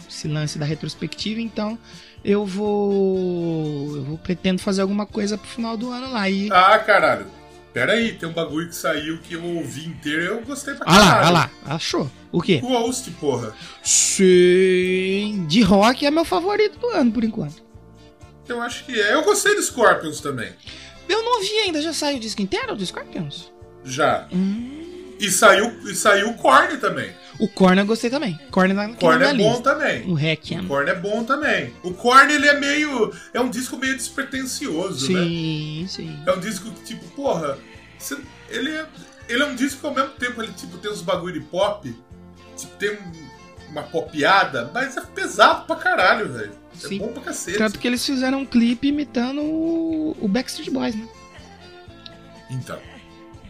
esse lance da retrospectiva, então eu vou. Eu vou pretendo fazer alguma coisa pro final do ano lá. E. Ah, caralho. Pera aí, tem um bagulho que saiu que eu ouvi inteiro eu gostei pra Ah lá, caralho. ah lá, achou. O quê? Ghost, porra. Sim. De rock é meu favorito do ano, por enquanto. Eu acho que é. Eu gostei do Scorpions também. Eu não ouvi ainda, já saiu o disco inteiro do Scorpions? Já. Hum. E saiu, e saiu o Korn também. O Korn eu gostei também. Korn na, Korn é bom também. O Requiem. O Korn é bom também. O Korn, ele é meio. É um disco meio despretensioso, né? Sim, sim. É um disco que, tipo, porra. você- ele, é, ele é um disco que ao mesmo tempo ele tipo, tem uns bagulho de pop. Tipo, tem um- uma popiada, mas é pesado pra caralho, velho. É Sim. bom pra cacete. Tanto que eles fizeram um clipe imitando o, o Backstreet Boys, né? Então.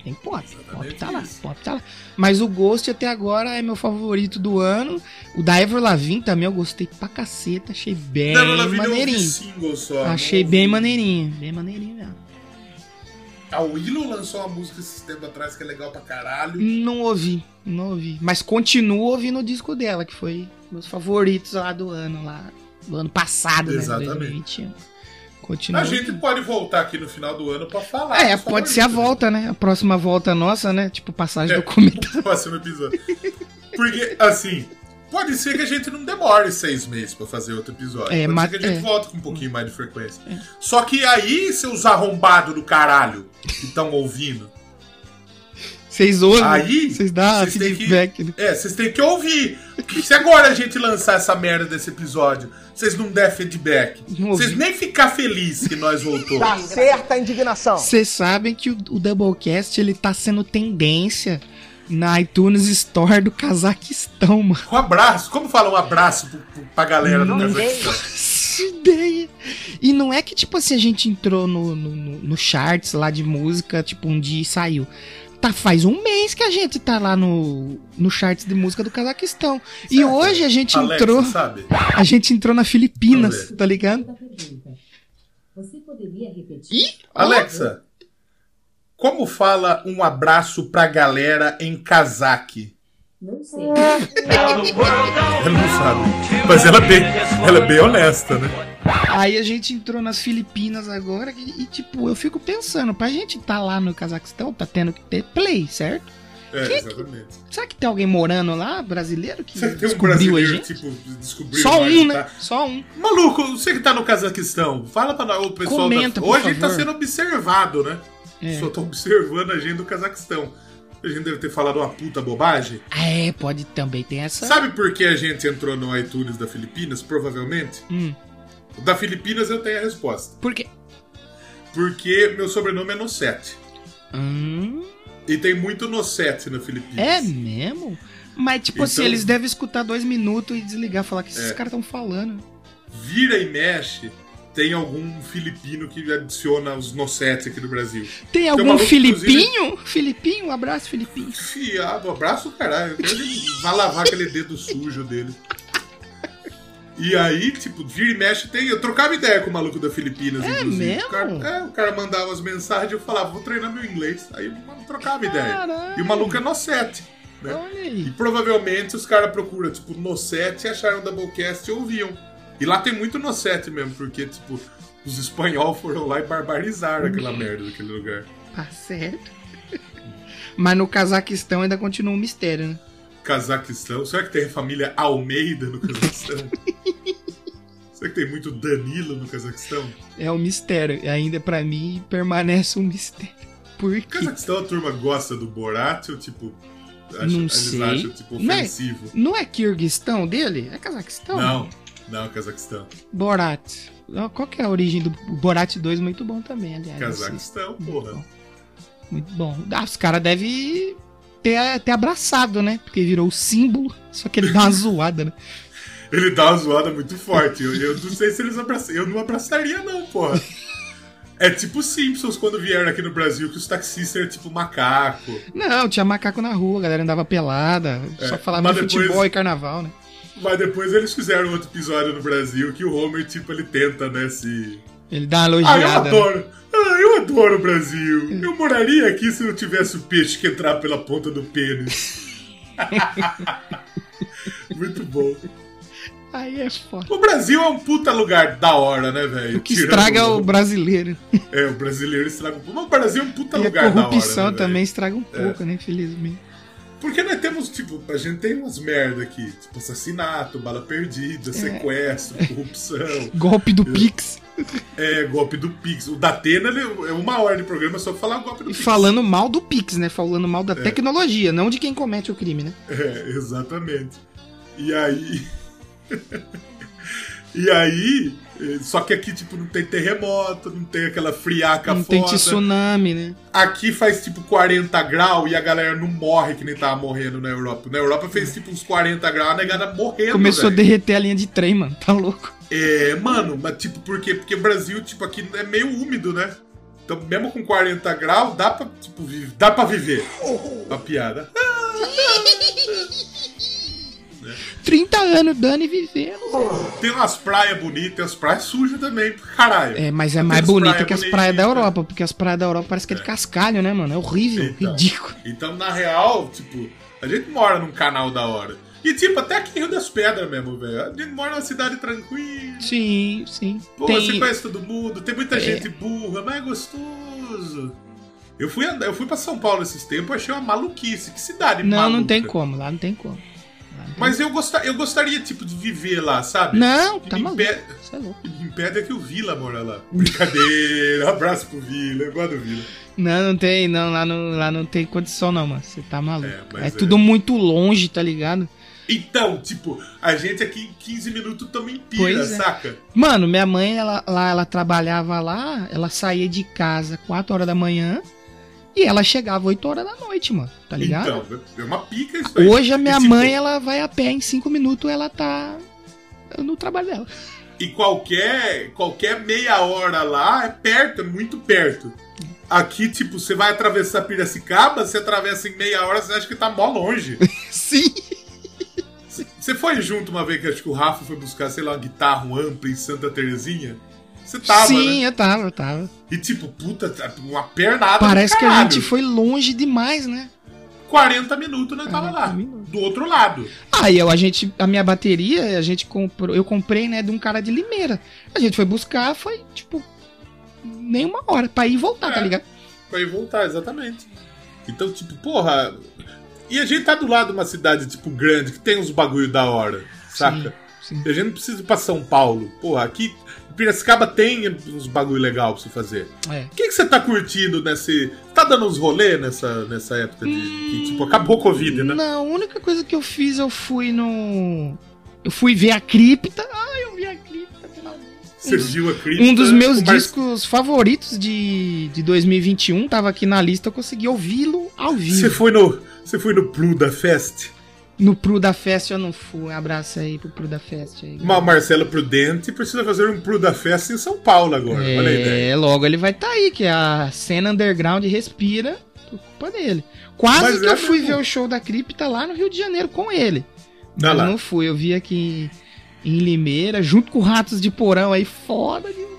Tem pop. Pop tá lá, pop tá lá. Mas o Ghost até agora é meu favorito do ano. O da Ever Lavigne também eu gostei pra caceta. Achei bem maneirinho. single só. Achei bem maneirinho. Bem maneirinho mesmo. A Willow lançou uma música esses tempos atrás que é legal pra caralho. Não ouvi, não ouvi. Mas continuo ouvindo o disco dela, que foi meus favoritos lá do ano, lá. Do ano passado, Exatamente. né? 2021. Continuo. A gente pode voltar aqui no final do ano pra falar. É, pode ser a favoritos, volta, né? A próxima volta nossa, né? Tipo, passagem É. documental. no próximo episódio. Porque, assim, pode ser que a gente não demore seis meses pra fazer outro episódio. É, pode mas- ser que a gente é. volte com um pouquinho mais de frequência. Só que aí, seus arrombados do caralho que estão ouvindo, Vocês ouvem? Aí, Vocês dão têm que- feedback, né? é, vocês têm que ouvir. Se agora a gente lançar essa merda desse episódio, vocês não der feedback, vocês nem ficar felizes que nós voltou. Tá certa a indignação. Vocês sabem que o, o Doublecast ele tá sendo tendência na iTunes Store do Cazaquistão, mano. Um abraço. Como fala um abraço pro- pro- pra galera do Não Cazaquistão? faço ideia. E não é que, tipo assim, a gente entrou no, no, no- no charts lá de música, tipo, um dia e saiu. Tá, faz um mês que a gente tá lá no, no charts de música do Cazaquistão. E Certo. hoje a gente Alexa, entrou. sabe? A gente entrou na Filipinas, tá ligado? Você poderia repetir? Ih, Alexa, como fala um abraço pra galera em cazaque? Não sei. Ela não sabe. Mas ela é bem, ela é bem honesta, né? Aí a gente entrou nas Filipinas agora e, e, tipo, eu fico pensando, pra gente tá lá no Cazaquistão, tá tendo que ter play, certo? É, exatamente. Será que tem alguém morando lá, brasileiro, que Você tem um brasileiro, gente? tipo, descobriu Só um, né? tá. Só um. Maluco, você que tá no Cazaquistão, fala pra o pessoal. Comenta, da... Hoje a gente tá sendo observado, né? É. Só tá observando a gente do Cazaquistão. A gente deve ter falado uma puta bobagem. É, pode também ter essa. Sabe por que a gente entrou no iTunes da Filipinas? Provavelmente. Hum. Da Filipinas eu tenho a resposta. Por quê? Porque meu sobrenome é Nossete. Hum, E tem muito Nossete na Filipinas. é mesmo? Mas, tipo assim, Então- eles devem escutar dois minutos e desligar, falar que esses É. caras estão falando. Vira e mexe, tem algum filipino que adiciona os Nossetes aqui no Brasil. Tem um algum maluco, Filipinho? Filipinho? Um abraço, Filipinho. Fiado, abraço caralho. Ele vai lavar aquele dedo sujo dele. E aí, tipo, vira e mexe tem. Eu trocava ideia com o maluco da Filipinas, É inclusive. mesmo? O cara, é, o cara mandava as mensagens eu falava, vou treinar meu inglês. Aí eu trocava ideia. Caralho. E o maluco é Nossete. Né? E provavelmente os caras procuram, tipo, Nossete e acharam Doublecast e ouviam. E lá tem muito Nossete mesmo, porque, tipo, os espanhóis foram lá e barbarizaram aquela merda daquele lugar. Tá certo. Mas no Cazaquistão ainda continua um mistério, né? Cazaquistão. Será que tem a família Almeida no Cazaquistão? Será que tem muito Danilo no Cazaquistão? É um mistério. E ainda pra mim permanece um mistério. Por No quê? Cazaquistão a turma gosta do Borat ou tipo. acha- Não eles sei. acham tipo Não é- ofensivo? Não é Kirguistão dele? É Cazaquistão? Não, não, Cazaquistão. Borat. Qual que é a origem do Borat 2? Muito bom também, aliás. Cazaquistão, porra. Muito bom. Muito bom. Ah, os caras devem ter, ter abraçado, né? Porque virou o símbolo. Só que ele dá uma zoada, né? Ele dá uma zoada muito forte. Eu, eu não sei se eles abraçam. Eu não abraçaria, não, porra. É tipo Simpsons quando vieram aqui no Brasil, que os taxistas eram tipo macaco. Não, tinha macaco na rua, a galera andava pelada. É, só falava de depois- futebol e carnaval, né? Mas depois eles fizeram outro episódio no Brasil que o Homer, tipo, ele tenta, né, se. Ele dá uma Ah, eu elogiada. né? adoro! Ah, eu adoro o Brasil! Eu moraria aqui se não tivesse o peixe que entrar pela ponta do pênis. Muito bom. Aí é foda. O Brasil é um puta lugar da hora, né, velho? O que Tirando estraga é o brasileiro. É, o brasileiro estraga um pouco. Mas o Brasil é um puta E a lugar da hora. corrupção né, também estraga um pouco, né? Infelizmente. Porque nós temos, tipo, a gente tem umas merda aqui, tipo assassinato, bala perdida, sequestro, corrupção. Golpe do Pix. É, golpe do Pix. O da Atena ele é uma hora de programa só pra falar golpe do E Pix. falando mal do Pix, né? Falando mal da tecnologia, não de quem comete o crime, né? É, exatamente. E aí. e aí. Só que aqui, tipo, não tem terremoto, não tem aquela friaca não foda. tem tsunami, né? Aqui faz tipo 40 graus e a galera não morre que nem tava morrendo na Europa. Na Europa fez tipo uns 40 graus, a negada morrendo. Começou a velho. derreter a linha de trem, mano. Tá louco. É, mano, mas tipo, por quê? Porque o Brasil, tipo, aqui é meio úmido, né? Então, mesmo com 40 graus, dá pra, tipo, vi- dá pra viver. Uma piada. 30 anos dando e vivendo. Tem umas praias bonitas, umas praias sujas também, caralho. É, mas é mais bonita praias que as praias da bonitas. Europa, porque as praias da Europa parece que é de cascalho, né, mano? É horrível, Então. ridículo. Então, na real, tipo, a gente mora num canal da hora. E, tipo, até aqui em Rio das Pedras mesmo, velho. A gente mora numa cidade tranquila. Sim, sim. Pô, Tem- você conhece todo mundo, tem muita É. gente burra, mas é gostoso. Eu fui, andar, eu fui pra São Paulo esses tempos, achei uma maluquice. Que cidade Não, maluca. não tem como, lá não tem como. Mas eu, gostar, eu gostaria, tipo, de viver lá, sabe? Não, que tá maluco. impede- Você é louco. Me impede é que o Vila mora lá. Brincadeira, abraço pro Vila, eu gosto do Vila. Não, não tem, não, lá não, lá não tem condição não, mano. Você tá maluco. É, É, é. tudo muito longe, tá ligado? Então, tipo, a gente aqui em 15 minutos também pira, Pois é. saca? Mano, minha mãe, ela, lá, ela trabalhava lá, ela saía de casa 4 horas da manhã e ela chegava 8 horas da noite, mano. Tá ligado? Então, é uma pica isso aí. Hoje a minha E, tipo, mãe, ela vai a pé em 5 minutos, ela tá no trabalho dela. E qualquer, qualquer meia hora lá é perto, é muito perto. Aqui, tipo, você vai atravessar Piracicaba, você atravessa em meia hora, você acha que tá mó longe. Sim. Você foi junto uma vez que acho que o Rafa foi buscar, sei lá, uma guitarra um ampla em Santa Terezinha? Você tava, Sim, né? eu tava, eu tava. E tipo, puta, uma pernada Parece que a gente foi longe demais, né? 40 minutos nós tava lá. Do outro lado. Aí eu, a gente, a minha bateria, a gente comprou, eu comprei, né, de um cara de Limeira. A gente foi buscar, foi tipo nem uma hora pra ir e voltar, tá É. ligado? Pra ir voltar, exatamente. Então, tipo, porra. E a gente tá do lado de uma cidade, tipo, grande, que tem uns bagulho da hora, saca? sim. E a gente não precisa ir pra São Paulo. Porra, aqui Piracicaba tem uns bagulho legal pra você fazer. É. O que, que você tá curtindo nesse. Tá dando uns rolê nessa, nessa época de. Que, tipo, acabou o Covid, né? Não, a única coisa que eu fiz, eu fui no. Eu fui ver a cripta. Ai, eu vi a cripta, pelo amor. Viu a cripta? Um dos meus discos favoritos de, de 2021 tava aqui na lista, eu consegui ouvi-lo ao vivo. Você foi no. Você foi no Pluda Fest? No Pruda Fest eu não fui. Um abraço aí pro Pruda Fest aí. Uma Marcelo Prudente precisa fazer um Pluda Fest em São Paulo agora. Olha a ideia. É, logo ele vai estar tá aí, que a cena underground respira por culpa dele. Quase Mas que é eu fui mesmo. ver o show da Cripta lá no Rio de Janeiro com ele. Mas não fui, eu vi aqui em Limeira, junto com Ratos de Porão aí, foda demais.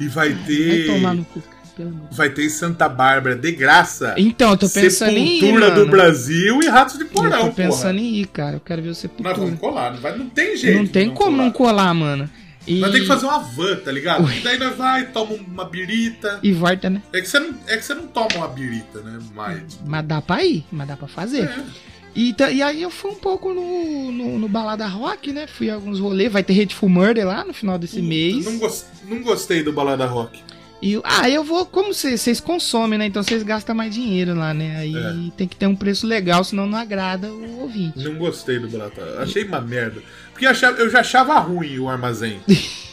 E vai Vai ter. tomar no cu, pelo amor. Vai ter em Santa Bárbara, de graça. Então, eu tô pensando em ir, Sepultura do mano. Brasil e Ratos de Eu Porão, tô pensando porra. em ir, cara. Eu quero ver o Nós Sepultura. vamos colar, não, vai, não tem jeito. Não tem como colar. não colar, mano. E... Nós temos que fazer uma van, tá ligado? E daí nós vai, toma uma birita. E volta, né? É que você não, é que você não toma uma birita, né? Mais. Mas dá pra ir, mas dá pra fazer. É. E, e aí eu fui um pouco no, no, no Balada Rock, né? Fui a alguns rolês, vai ter Hateful Murder lá no final desse mês. Não, gos- não gostei do Balada Rock. E ah, eu vou, como vocês consomem, né? Então vocês gastam mais dinheiro lá, né? Aí É. tem que ter um preço legal, senão não agrada o ouvinte. Não gostei do Rock. Achei uma merda. Porque eu, já achava ruim o armazém.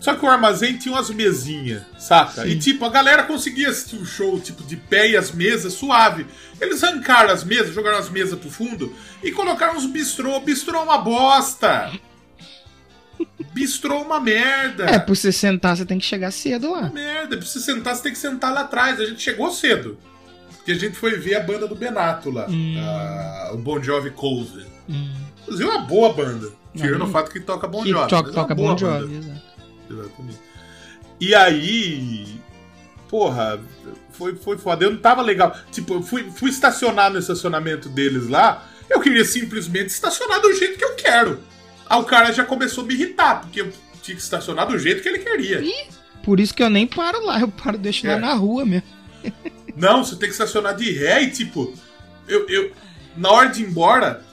Só que o armazém tinha umas mesinhas, saca? E tipo, a galera conseguia assistir o show, tipo, de pé e as mesas suave. Eles arrancaram as mesas, jogaram as mesas pro fundo e colocaram uns bistrô. Bistrô é uma bosta! Bistrô é uma merda! É, pra você sentar, você tem que chegar cedo lá. merda, pra você sentar, você tem que sentar lá atrás. A gente chegou cedo. Porque a gente foi ver a banda do Benato lá. a- o Bon Jovi Cover. Hum. Inclusive é uma boa banda. Tirando o fato que toca Bon que Jovi. toca- é uma toca boa Bon Jovi, banda. exato. Exatamente. E aí. Porra, foi, foi foda. Eu não tava legal. Tipo, eu fui, fui estacionar no estacionamento deles lá. Eu queria simplesmente estacionar do jeito que eu quero. Aí o cara já começou a me irritar, porque eu tinha que estacionar do jeito que ele queria. Por isso que eu nem paro lá, eu paro, deixo É. lá na rua mesmo. Não, você tem que estacionar de ré e tipo. Eu, eu, na hora de ir embora,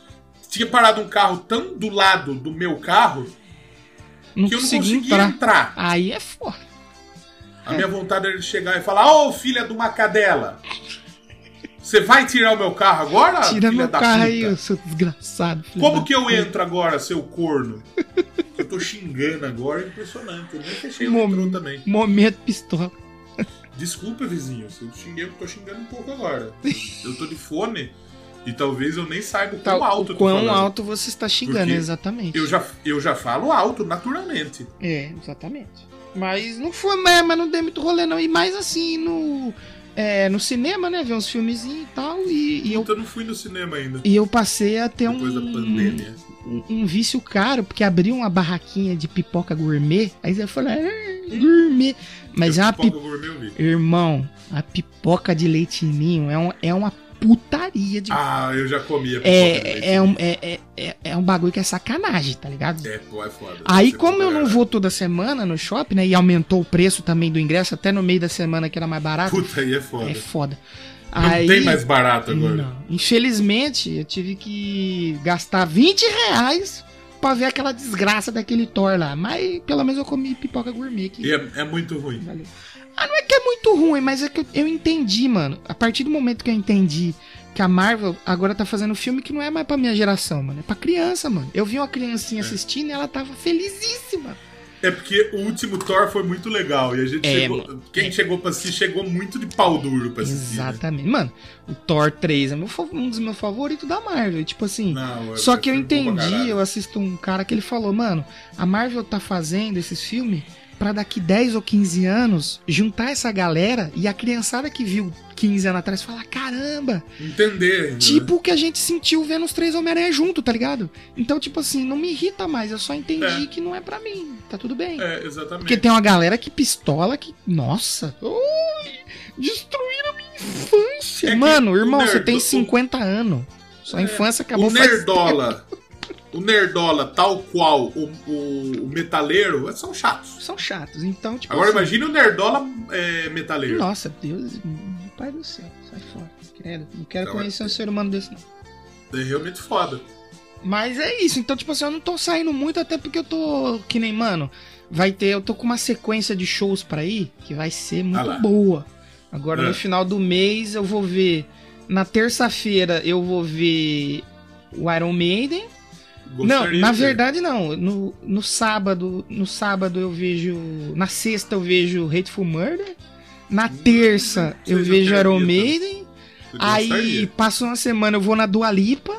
tinha parado um carro tão do lado do meu carro Não que eu não consegui conseguia entrar. entrar. Aí é foda. A minha vontade era de chegar e falar: Ô filha de uma cadela, você vai tirar o meu carro agora? Tira filha meu da carro puta? aí, seu desgraçado. Como que eu puta. entro agora, seu corno? Eu tô xingando agora, é impressionante. Eu nem fechei o Mom- metrô também. Momento pistola. Desculpa, vizinho, se eu xinguei, eu tô xingando um pouco agora. Eu tô de fone e talvez eu nem saiba o quão Tá, alto o eu tô quão falando. alto você está xingando, Porque exatamente. Eu já, eu já falo alto, naturalmente. É, exatamente. Mas não foi, mas não dei muito rolê, não. E mais assim, no. É, no cinema, né? Ver uns filmezinhos e tal. E, e eu, eu não fui no cinema ainda. e eu passei a ter Depois da um, pandemia. um, um vício caro, porque abriu uma barraquinha de pipoca gourmet. Aí você falou, ah, gourmet. Mas é uma Pipoca pipoca. gourmet eu. Irmão, a pipoca de leitinho é, um, é uma putaria de. Ah, eu já comia é, é, um, é, é, é, é um bagulho que é sacanagem, tá ligado? É, pô, é foda. Aí, Você como eu não vou toda semana no shopping, né? E aumentou o preço também do ingresso, até no meio da semana que era mais barato. Puta, aí é foda. É foda. Não tem mais barato agora. Não. Infelizmente, eu tive que gastar 20 reais pra ver aquela desgraça daquele Thor lá. Mas pelo menos eu comi pipoca gourmet. Que... É, é muito ruim. Valeu. Ah, não é que é muito ruim, mas é que eu, entendi, mano. A partir do momento que eu entendi que a Marvel agora tá fazendo filme que não é mais pra minha geração, mano. É pra criança, mano. Eu vi uma criancinha assistindo e ela tava felizíssima. É porque o último Thor foi muito legal. E a gente É, chegou. mano. Quem chegou pra assistir chegou muito de pau duro pra assistir. né? Exatamente. Mano, o Thor 3 é meu, um dos meus favoritos da Marvel. Tipo assim. Não, é- Só é que eu pra entendi, eu assisto um cara que ele falou, mano, a Marvel tá fazendo esses filmes pra daqui 10 ou 15 anos juntar essa galera e a criançada que viu 15 anos atrás falar, caramba, Entender. né? tipo o que a gente sentiu vendo os três Homem-Aranha junto, tá ligado? Então, tipo assim, não me irrita mais, eu só entendi É. que não é pra mim, tá tudo bem. É, exatamente. Porque tem uma galera que pistola que, nossa, ui, destruíram a minha infância. É Mano, o irmão, você nerdo- tem o- 50 anos. Sua infância acabou o Nerdola. O Nerdola, tal qual o, o, o metaleiro, são chatos. são chatos. Então, tipo Agora assim, imagine o Nerdola é, metaleiro. Nossa, Deus, meu pai do céu, sai fora. Credo, não quero Então, conhecer um ser humano desse, não. É realmente foda. Mas é isso, então, tipo assim, eu não tô saindo muito, até porque eu tô. Que nem, mano, vai ter. Eu tô com uma sequência de shows pra ir que vai ser Ah muito lá. boa. Agora, É. no final do mês, eu vou ver. Na terça-feira, eu vou ver o Iron Maiden. Não, Gostaria na de ver. verdade, não. No, no sábado, no sábado eu vejo. Na sexta eu vejo Hateful Murder. Na terça sei eu vejo Iron ir? Maiden. Aí passa uma semana eu vou na Dua Lipa.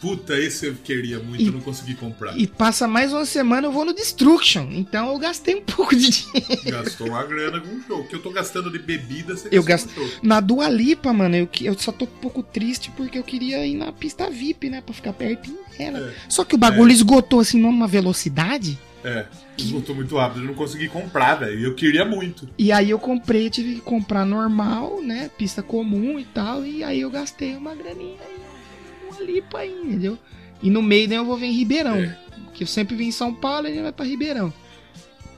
Puta, esse eu queria muito, E- eu não consegui comprar. E passa mais uma semana eu vou no Destruction. Então eu gastei um pouco de dinheiro. Gastou uma grana com o show. O que eu tô gastando de bebida, você Eu gasto-. Na Dua Lipa, mano, eu, eu só tô um pouco triste porque eu queria ir na pista VIP, né? Pra ficar pertinho dela. É. Só que o bagulho esgotou assim numa velocidade. É, esgotou muito rápido, eu não consegui comprar, velho. Eu queria muito. E aí eu comprei, tive que comprar normal, né? Pista comum e tal. E aí eu gastei uma graninha aí, uma lipa aí, entendeu? E no meio daí eu vou ver em Ribeirão. É. Que eu sempre vim em São Paulo e gente vai pra Ribeirão.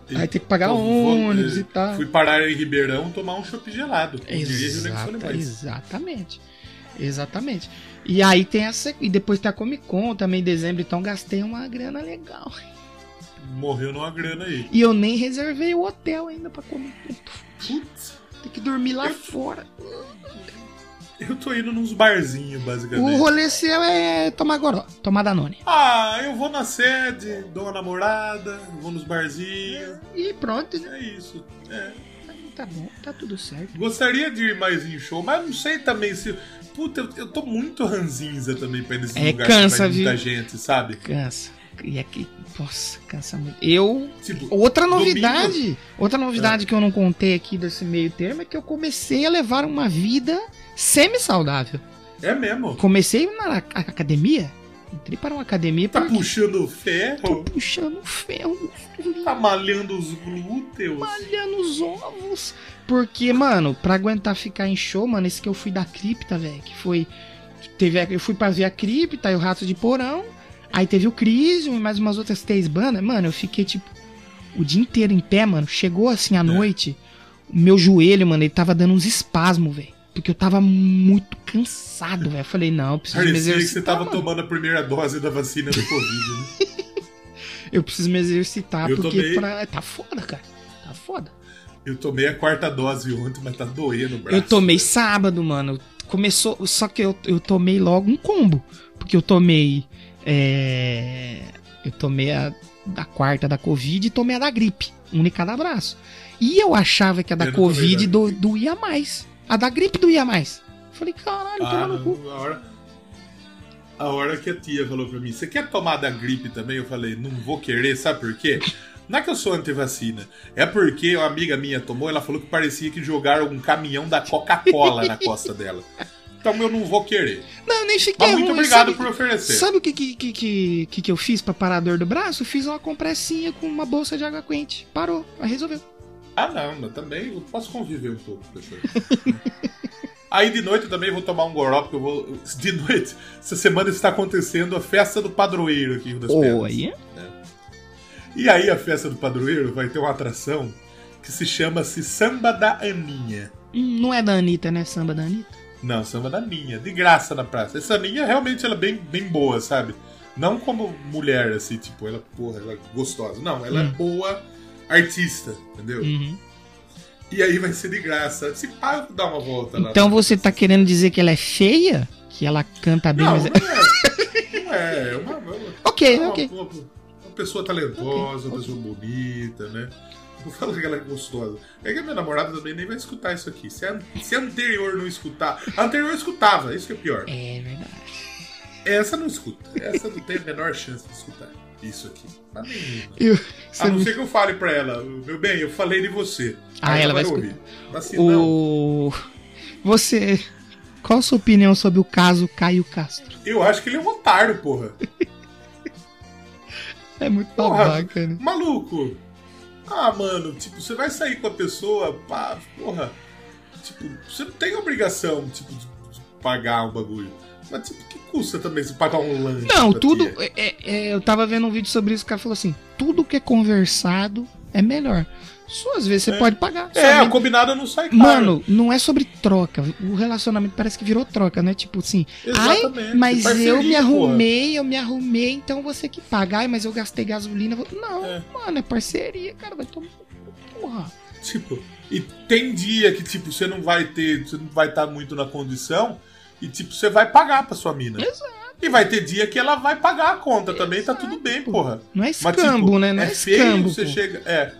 E- Aí tem que pagar Então, vou- ônibus eh, e tal. Fui parar em Ribeirão tomar um chopp gelado. Exata- exatamente. Exatamente. E aí tem essa. E depois tem a Comic Con também em dezembro, então gastei uma grana legal. Morreu numa grana aí. E eu nem reservei o hotel ainda pra Comic Con. Putz, Tem que dormir lá fora. Eu tô indo nos barzinhos, O basicamente. rolê seu é tomar goró, tomar Danone. Ah, eu vou na sede, dou uma namorada, vou nos barzinhos. E pronto, né? É isso. É. Tá bom, tá tudo certo. Gostaria de ir mais em show, mas não sei também se. Puta, eu, eu tô muito ranzinza também pra ir nesse É, lugar cansa, que vai muita gente, sabe? Cansa. E aqui, nossa, cansa muito. Eu. Tipo, Outra domingo- novidade, outra novidade que eu não contei aqui desse meio termo é que eu comecei a levar uma vida semi-saudável. É mesmo. Comecei na academia, entrei para uma academia Tá porque puxando o tô ferro, puxando ferro, tá malhando os glúteos. malhando os ovos. Porque, mano, pra aguentar ficar em show, mano, esse que eu fui da cripta, velho, que foi. Teve, eu fui pra ver a cripta e o Rato de Porão. Aí teve o Crisium e mais umas outras três bandas. Mano, eu fiquei, tipo, o dia inteiro em pé, mano. Chegou assim à noite, o meu joelho, mano, ele tava dando uns espasmos, velho. Porque eu tava muito cansado, velho. Falei, não, eu preciso me Parecia que exercitar. você tava mano. tomando a primeira dose da vacina do Covid, né? Eu preciso me exercitar, Eu porque tomei. pra... tá foda, cara. Tá foda. Eu tomei a quarta dose ontem, mas tá doendo o braço. Eu tomei sábado, mano. Começou. Só que eu, eu tomei logo um combo. Porque eu tomei. É, eu tomei a da quarta da Covid e tomei a da gripe. Um em cada braço. E eu achava que a da Eu Covid do, doía mais. A da gripe doía mais. Falei, caralho, Ah, toma no cu. não, a hora, a hora que a tia falou pra mim, você quer tomar da gripe também? Eu falei, não vou querer, sabe por quê? Não é que eu sou antivacina, é porque uma amiga minha tomou, ela falou que parecia que jogaram um caminhão da Coca-Cola na costa dela. Então eu não vou querer. Não, nem fiquei Mas muito ruim. obrigado sabe, por oferecer. Sabe o que, que, que, que, que eu fiz pra parar a dor do braço? Fiz uma compressinha com uma bolsa de água quente. Parou, resolveu. Ah, não, mas também eu posso conviver um pouco com isso aí. De noite eu também vou tomar um goró, porque eu vou. De noite, essa semana está acontecendo a festa do padroeiro aqui em Rio das Pedras. Oi. E aí a festa do padroeiro vai ter uma atração que se chama-se Samba da Aninha. Hum, Não é da Anitta, né? Samba da Anitta. Não, Samba da Aninha, de graça na praça. Essa Aninha realmente ela é bem, bem boa, sabe? Não como mulher, assim, tipo, ela, porra, ela é gostosa. Não, ela é Hum. boa artista, entendeu? Uhum. E aí vai ser de graça. Se pá, vou dar uma volta lá. Então você tá querendo dizer que ela é feia? Que ela canta bem, Não, mas... não é. Não é, é uma, uma, Ok, uma- ok. uma- uma pessoa talentosa, uma pessoa bonita, né? Não falo que ela é gostosa. É que a minha namorada também nem vai escutar isso aqui. Se a, se a anterior não escutar. A anterior escutava, isso que é pior. É verdade. Essa não escuta. Essa não tem a menor chance de escutar isso aqui. Nenhuma. Eu- A não você- ser que eu fale pra ela, meu bem, eu falei de você. Ah, Aí ela vai ouvir. Mas se não, O... Você... Qual a sua opinião sobre o caso Caio Castro? eu acho que ele é um otário, porra. É muito Porra, babaca, né? Maluco. Ah, mano, tipo, você vai sair com a pessoa, pá, porra. Tipo, você não tem obrigação, tipo, de, de pagar um bagulho. Mas, tipo, que custa também você pagar um lanche? Não, tudo... tia? é- é- eu tava vendo um vídeo sobre isso, o cara falou assim, tudo que é conversado é melhor. Só às vezes você É. pode pagar. É, sabe? o combinado não sai caro. Mano, não é sobre troca. O relacionamento parece que virou troca, né? Tipo assim, ai, Exatamente, mas parceria, eu me porra. arrumei, eu me arrumei, então você que paga. Ai, mas eu gastei gasolina. vou- Não, É. mano, é parceria, cara. Vai tomar. Porra. Tipo, e tem dia que, tipo, você não vai ter, você não vai estar muito na condição e, tipo, você vai pagar pra sua mina. Exato. E vai ter dia que ela vai pagar a conta também, tá tudo bem, porra. Não é Mas, escambo, tipo, né? Não é, é feio escambo. você pô. chega. É.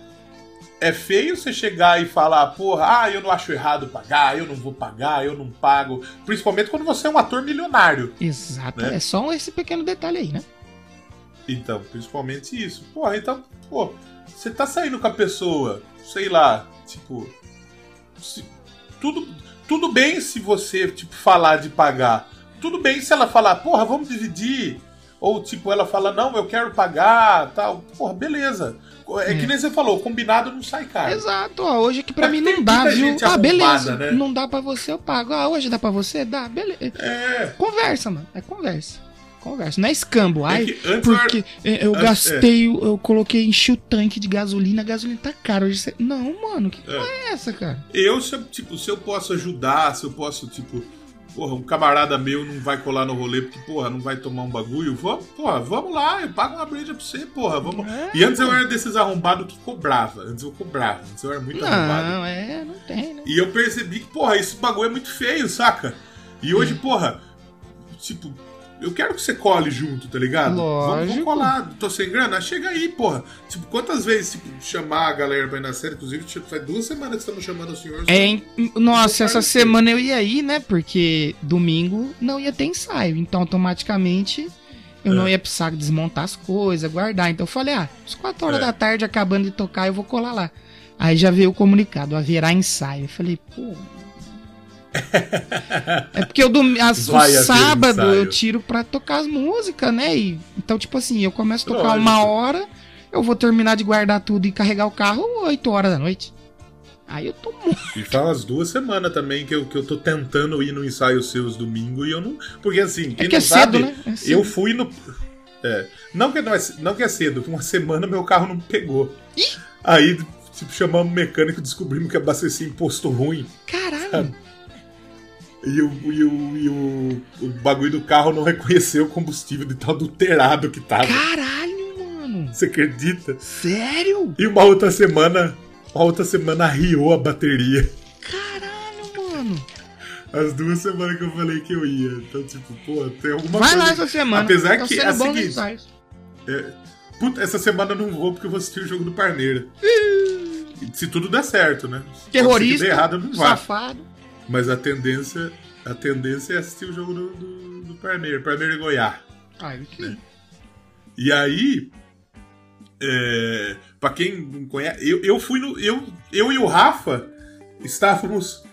É feio você chegar e falar, porra, ah, eu não acho errado pagar, eu não vou pagar, eu não pago. Principalmente quando você é um ator milionário. Exato. né? É só esse pequeno detalhe aí, né? Então, principalmente isso. Porra, então, pô, você tá saindo com a pessoa, sei lá, tipo. se- tudo, tudo bem se você, tipo, falar de pagar. Tudo bem se ela falar, porra, vamos dividir. Ou, tipo, ela fala, não, eu quero pagar, tal. Porra, beleza. É que É. nem você falou, combinado não sai caro. Exato, ó, hoje aqui pra mim que não dá, viu? Ah, arrombada, beleza. né? Não dá pra você, eu pago. Ah, hoje dá pra você? Dá, beleza. É. Conversa, mano. É conversa. Conversa. Não é escambo. É Ai, era- porque é, eu gastei, eu, eu coloquei, enchi o tanque de gasolina, a gasolina tá cara. Hoje você... Não, mano, que É. é essa, cara? Eu, se eu, tipo, se eu posso ajudar, se eu posso, tipo, porra, um camarada meu não vai colar no rolê porque, porra, não vai tomar um bagulho, vamos, porra, vamos lá, eu pago uma breja pra você, porra, vamos. É, e antes eu era desses arrombados que cobrava, antes eu cobrava, antes eu era muito arrombado. Não, é, não tem, né? E eu percebi que, porra, esse bagulho é muito feio, saca? E hoje, Hum. porra, tipo, eu quero que você cole junto, tá ligado? Vamos, vamos Lógico. colar, tô sem grana? Chega aí, porra. Tipo, quantas vezes, tipo, chamar a galera pra ir na série, inclusive, tipo, faz duas semanas que estamos chamando o senhor. É, em- nossa, essa semana eu ia ir, né? Porque domingo não ia ter ensaio. Então, automaticamente, eu É. não ia precisar desmontar as coisas, guardar. Então, eu falei, ah, às 4 horas É. da tarde, acabando de tocar, eu vou colar lá. Aí já veio o comunicado, haverá ensaio. Eu falei, pô. É porque eu dom... as, o sábado eu tiro pra tocar as músicas, né? E, então, tipo assim, eu começo a tocar Lógico. uma hora, eu vou terminar de guardar tudo e carregar o carro 8 horas da noite. Aí eu tô muito. E faz umas duas semanas também que eu, que eu tô tentando ir no ensaio seus domingo e eu não. Porque assim, quem É que é não sabe, cedo, né? É eu fui no. É, não, que não, é, não que é cedo, uma semana meu carro não pegou. Aí, tipo, chamamos o mecânico e descobrimos que abastecia em posto ruim. Caralho! E, o, e, o, e o, o bagulho do carro não reconheceu o combustível de tão adulterado que tava. Caralho, mano. Você acredita? Sério? E uma outra semana, uma outra semana arriou a bateria. Caralho, mano. As duas semanas que eu falei que eu ia. Então, tipo, pô, tem alguma Vai coisa. lá essa semana. Apesar Tá que é nos seguinte. é, puta, essa semana eu não vou porque eu vou assistir o jogo do Parmeira. Se tudo der certo, né? Se Terrorista, der errado, eu não vá. safado. Mas a tendência, a tendência é assistir o jogo do, do, do Parmeira. Parmeira e Goiás. Aí sim. E aí, é, para quem não conhece, eu, eu fui no. Eu, eu e o Rafa estávamos.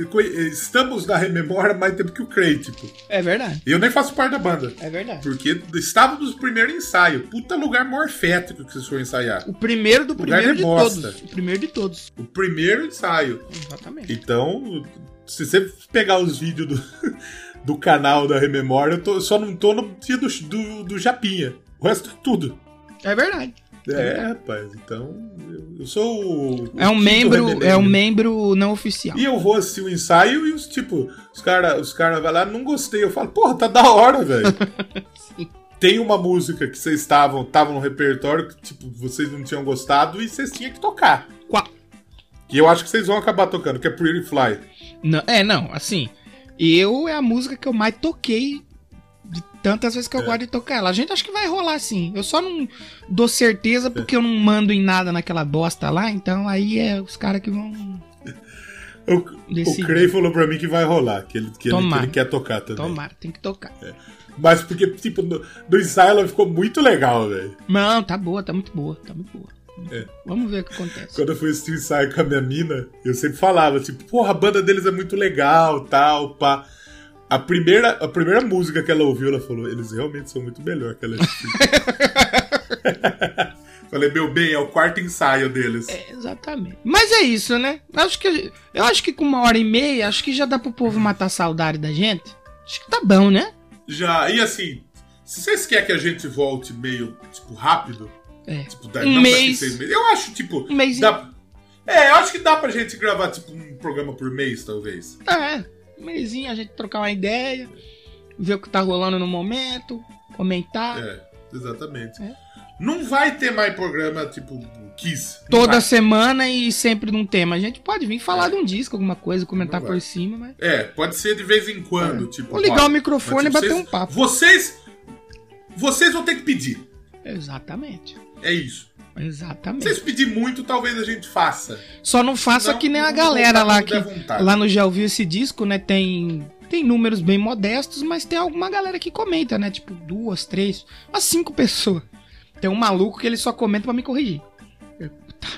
É, conhe- é, Estamos na rememora mais tempo que o Cray, tipo. É verdade. Eu nem faço parte da banda. É verdade. Porque estávamos no primeiro ensaio. Puta lugar morfético que vocês foram ensaiar. O primeiro do Lugar primeiro de de, todos. O primeiro de todos. O primeiro ensaio. Exatamente. Então, se você pegar os vídeos do, do canal da Rememora, eu tô- só não tô no dia do, do, do Japinha. O resto é tudo. É verdade. É, rapaz, então eu, sou o. É um membro, é um membro não oficial. E eu vou assistir o ensaio e os tipo, os caras os cara vai lá, não gostei. Eu falo, porra, tá da hora, velho. Tem uma música que vocês estavam, estavam no repertório que, tipo, vocês não tinham gostado e vocês tinham que tocar. Qual? E eu acho que vocês vão acabar tocando, que é Pretty Fly. Não, é, não, assim. Eu é a música que eu mais toquei tantas vezes que eu É. gosto de tocar ela. A gente acha que vai rolar sim. Eu só não dou certeza porque eu não mando em nada naquela bosta lá, então aí é os caras que vão. O, o. Cray falou pra mim que vai rolar, que ele, que ele, que ele quer tocar também. Tomara, tem que tocar. Mas porque, tipo, no, no ensaio ela ficou muito legal, velho. Não, tá boa, tá muito boa, tá muito boa. É. Vamos ver o que acontece. Quando eu fui assistir o ensaio com a minha mina, eu sempre falava, tipo, porra, a banda deles é muito legal, tal, pá. A primeira, a primeira música que ela ouviu, ela falou, eles realmente são muito melhor que ela Falei, meu bem, é o quarto ensaio deles. É, exatamente. Mas é isso, né? Acho que eu acho que com uma hora e meia, acho que já dá pro povo matar saudade da gente. Acho que tá bom, né? Já, e assim, se vocês querem que a gente volte meio, tipo, rápido, É. tipo, da- Um mês. seis meses, eu acho, tipo, Um mês. dá- é, eu acho que dá pra gente gravar, tipo, um programa por mês, talvez. É, mêsinho a gente trocar uma ideia, ver o que tá rolando no momento, comentar. É, exatamente. É. Não vai ter mais programa, tipo, Kiss. Toda vai. semana e sempre num tema. A gente pode vir falar de um disco, alguma coisa, comentar por cima, mas. É, pode ser de vez em quando, tipo. Vou ligar ó, o microfone mas, e bater vocês- um papo. Vocês. Vocês vão ter que pedir. Exatamente. É isso. Se Exatamente. vocês pedirem muito, talvez a gente faça. Só não faça Não, que nem a galera lá que. Lá no Já Ouviu Esse Disco, né? Tem. Tem números bem modestos, mas tem alguma galera que comenta, né? Tipo, duas, três, umas cinco pessoas. Tem um maluco que ele só comenta pra me corrigir. Eu, tá.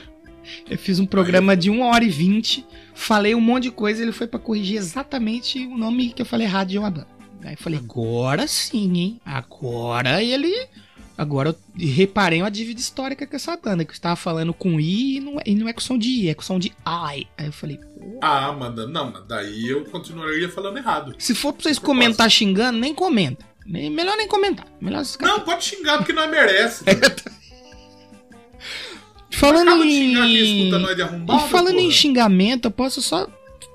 Eu fiz um programa de uma hora e vinte, falei um monte de coisa, ele foi pra corrigir exatamente o nome que eu falei errado de uma banda. Aí eu falei, agora sim, hein? Agora ele. Agora eu reparei uma dívida histórica com essa banda, que eu estava falando com I e não, é- e não é com som de I, é com som de I. Aí eu falei, pô. Ah, manda. Não, mas daí eu continuaria falando errado. Se for pra vocês comentar xingando, nem comenta. Nem- melhor nem comentar. Melhor Não, pode xingar porque não merece. Falando xingar quem em. arrombado, E falando em xingamento, eu posso só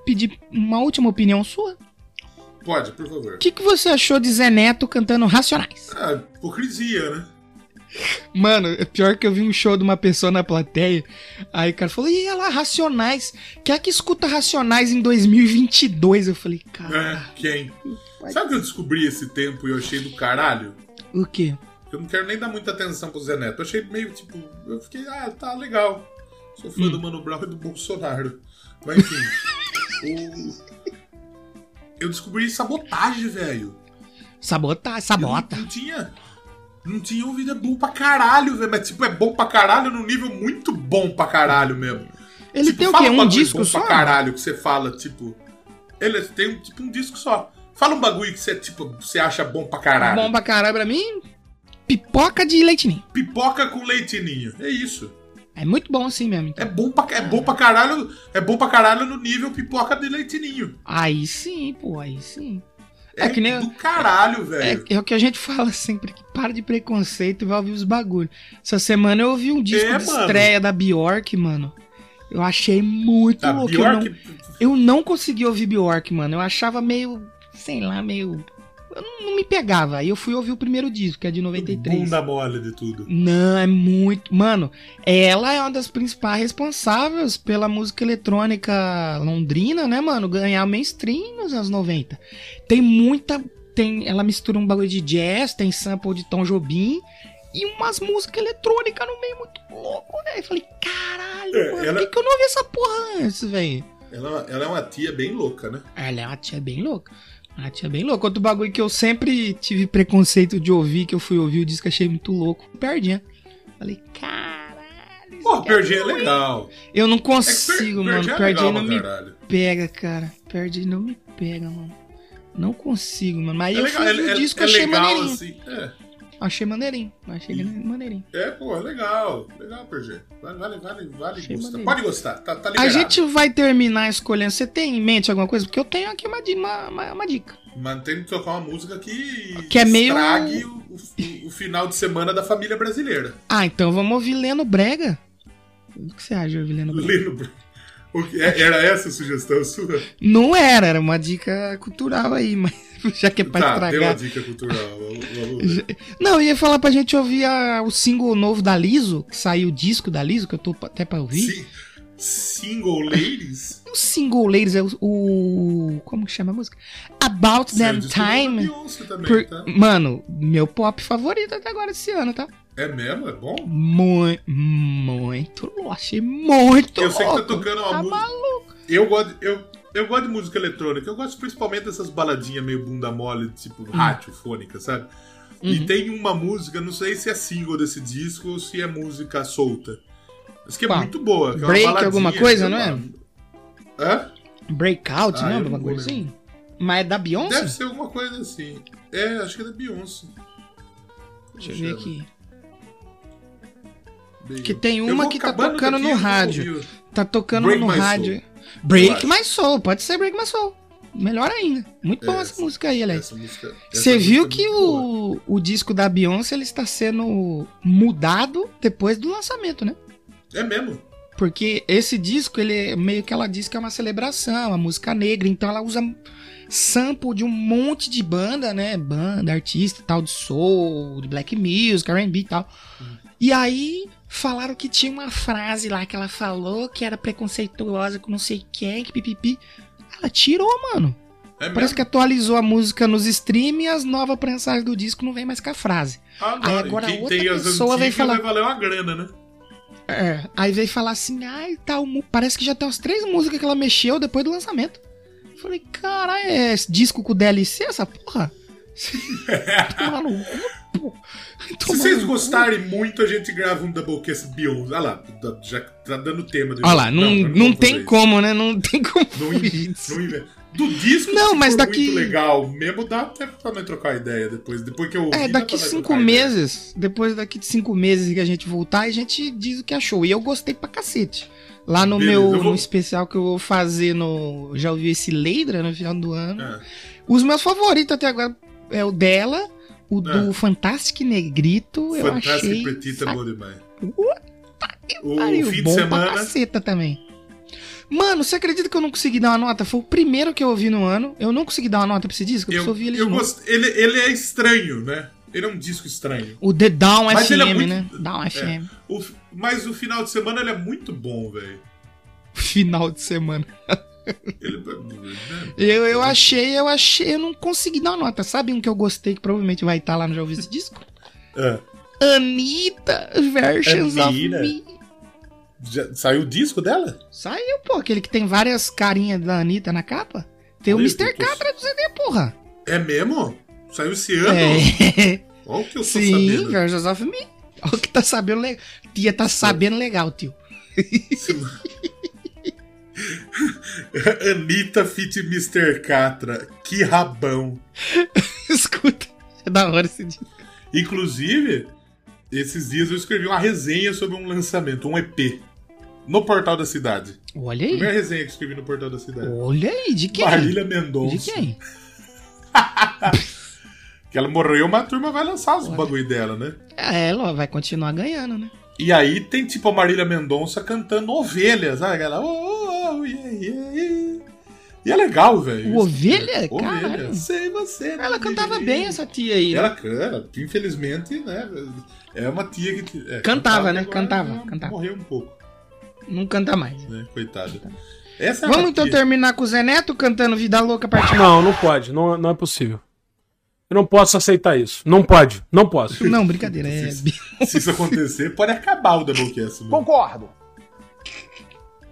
pedir uma última opinião sua? Pode, por favor. O que, que você achou de Zé Neto cantando Racionais? Ah, hipocrisia, né? Mano, é pior que eu vi um show de uma pessoa na plateia. Aí o cara falou: olha lá, Racionais. Quem é que escuta Racionais em 2022? Eu falei: Cara, É, quem? Sabe o que eu descobri esse tempo e eu achei do caralho? o quê? Eu não quero nem dar muita atenção pro Zé Neto. Eu achei meio tipo. Eu fiquei, ah, tá legal. Sou fã Hum. do Mano Brown e do Bolsonaro. Mas enfim. o... Eu descobri sabotagem, velho. Sabotar, sabota. Não, não tinha. Não tinha ouvido, é bom pra caralho, velho. Mas tipo, é bom pra caralho num nível muito bom pra caralho mesmo. Ele Tipo, tem o quê? Um bagulho disco só? pra caralho que você fala, tipo. Ele tem um, tipo um disco só. Fala um bagulho que você, tipo, você acha bom pra caralho. Bom pra caralho pra mim? Pipoca de leitinho. Pipoca com leitinho. É isso. É muito bom assim mesmo. então. É bom pra, é bom pra caralho. É bom pra caralho no nível pipoca de leitinho. Aí sim, pô, aí sim. É, É que nem- do caralho, velho. É, é o que a gente fala sempre, que para de preconceito e vai ouvir os bagulhos. Essa semana eu ouvi um disco É, de mano. estreia da Bjork, mano. Eu achei muito louco. Eu não, Bjork, eu não consegui ouvir Bjork, mano. Eu achava meio, sei lá, meio. Eu não, não me pegava. Aí eu fui ouvir o primeiro disco, que é de 93. bunda mole de tudo. Não, é muito. Mano, ela é uma das principais responsáveis pela música eletrônica londrina, né, mano? Ganhar mainstream nos anos 90. Tem muita. Tem, ela mistura um bagulho de jazz, tem sample de Tom Jobim e umas músicas eletrônicas no meio muito louco, né? Eu falei, caralho, É, ela- por que, que eu não ouvi essa porra antes, velho? Ela, ela é uma tia bem louca, né? Ela é uma tia bem louca. Uma tia bem louca. Outro bagulho que eu sempre tive preconceito de ouvir, que eu fui ouvir o disco, achei muito louco. Perdinha. Falei, caralho. Pô, Perdinha é legal. Eu não É consigo, Per- mano. Perdinha é Perdinha não me caralho. pega, cara. Perdinha não me pega, mano. Não consigo, mano. Mas É eu legal, fui ouvir é, o é- disco, é achei legal maneirinho. assim. É, Achei maneirinho. Achei maneirinho. é, pô, legal. Legal, Perdinha. Vale, vale, vale, gostar. Pode gostar, tá, tá A liberado. gente vai terminar escolhendo. Você tem em mente alguma coisa? Porque eu tenho aqui uma, uma, uma, uma dica. Que tocar uma música que, Que é meio- estrague o, o- o final de semana da família brasileira. Ah, então vamos ouvir Leno Brega. O que você acha de ouvir Leno Brega? Lino, o que- é- era essa a sugestão sua? Não era, era uma dica cultural aí, mas já que é pra tá, deu uma estragar. dica cultural. Vamos, vamos. Não, eu ia falar pra gente ouvir a- o single novo da Liso, que saiu o disco da Liso, que eu tô até pra ouvir. Si- single Ladies? O single ladies é o, o- Como que chama a música? About Them Time. Também, Por- tá? Mano, meu pop favorito até agora esse ano, tá? É mesmo? É bom? Muito, muito louco. Achei muito Eu sei que tá louco. tocando uma Tá música. maluco. Eu gosto, eu, eu gosto de música eletrônica. Eu gosto principalmente dessas baladinhas meio bunda mole, tipo Hum. radiofônica, sabe? Uhum. E tem uma música, não sei se é single desse disco ou se é música solta. Mas que é Qual? muito boa. que é Break baladinha, alguma coisa, não é? Hã? Breakout, Ah, não bagulho vou assim. Mas é da Beyoncé? Deve ser alguma coisa assim. É, acho que é da Beyoncé. Deixa eu ver aqui. Bem- Que tem uma que tá tocando no rádio. Tá tocando Break no rádio. Soul. Break. My Soul, pode ser Break My Soul. Melhor ainda. Muito boa É, essa música aí, Alex. Essa música- essa Você viu é que boa. o, o disco da Beyoncé ele está sendo mudado depois do lançamento, né? É mesmo? Porque esse disco, ele é meio que ela diz que é uma celebração, uma música negra, então ela usa sample de um monte de banda, né? Banda, artista e tal, de soul, de black music, R&B e tal. E aí falaram que tinha uma frase lá que ela falou que era preconceituosa com não sei quem, que pipipi. Ela tirou, mano. É Parece mesmo? que atualizou a música nos stream e as novas prensagens do disco não vem mais com a frase. Ah, Aí agora quem outra tem as pessoa vem falar- vai valer uma grana, né? É, aí veio falar assim, ai, tal, mu- parece que já tem umas três músicas que ela mexeu depois do lançamento. Eu Falei, caralho, é disco com DLC essa porra? No cu, pô. Se vocês gostarem muito, a gente grava um Doublecast Beyoncé. Olha lá, já tá dando tema. Olha lá, não, não, vou tem como, né? Não tem como. Não, não Do disco, Não, mas daqui- muito legal mesmo, dá até pra nós trocar ideia depois. Depois que eu ouvi, É, daqui cinco trocar ideia. meses, depois daqui de cinco meses que a gente voltar, a gente diz o que achou. E eu gostei pra cacete. Lá no Beleza, meu eu vou- no especial que eu vou fazer no. Já ouvi esse Leidra no final do ano. É. Os meus favoritos até agora é o dela, o do É. Fantastic Negrito. eu Fantástico achei. Petita bom demais. Puta que O pariu, fim de bom pra semana. caceta também. Mano, você acredita que eu não consegui dar uma nota? Foi o primeiro que eu ouvi no ano. Eu não consegui dar uma nota pra esse disco, eu, Eu, ouvir ele eu gost... ele, ele é estranho, né? Ele é um disco estranho. O The Down Mas FM, é muito- né? Down É. FM. O Mas o final de semana ele é muito bom, velho. Final de semana. Eu, eu achei, eu achei, eu não consegui dar uma nota. Sabe um que eu gostei que provavelmente vai estar lá no Já Ouvi esse disco? É. Anitta Versions of Me. Já saiu o disco dela? Saiu, pô, aquele que tem várias carinhas da Anitta na capa. Tem o Mr. Catra do CD, porra. É mesmo? Saiu esse ano? É. Olha o que eu tô Sim, sabendo. Versions of Me. Olha o que tá sabendo legal. Tia tá sabendo legal, tio. Anitta fit Mr. Catra. Que rabão. Escuta. É da hora esse disco. Inclusive, esses dias eu escrevi uma resenha sobre um lançamento, um EP. No portal da cidade. Olha aí. Primeira resenha que eu escrevi no portal da cidade. Olha aí, de quem? Marília Mendonça. De quem? Que ela morreu, mas a turma vai lançar os bagulho dela, né? É, ela vai continuar ganhando, né? E aí tem tipo a Marília Mendonça cantando ovelhas, sabe? Aquela. Oh, oh, oh, yeah, yeah, yeah. E é legal, velho. O Ovelha? Ovelha. Caralho. Sei você. Ela né, cantava Lili? bem essa tia aí. né? Ela canta, infelizmente, né? É uma tia que. é, Cantava, né? agora Cantava, já cantava. Morreu um pouco, Não canta mais. né? Coitada. Essa é Vamos então tia. terminar com o Zé Neto cantando Vida Louca parte Não, não pode. Não, não é possível. Eu não posso aceitar isso. Não pode. Não posso. Não, brincadeira. É... Se isso acontecer, pode acabar o Doublecast. Concordo.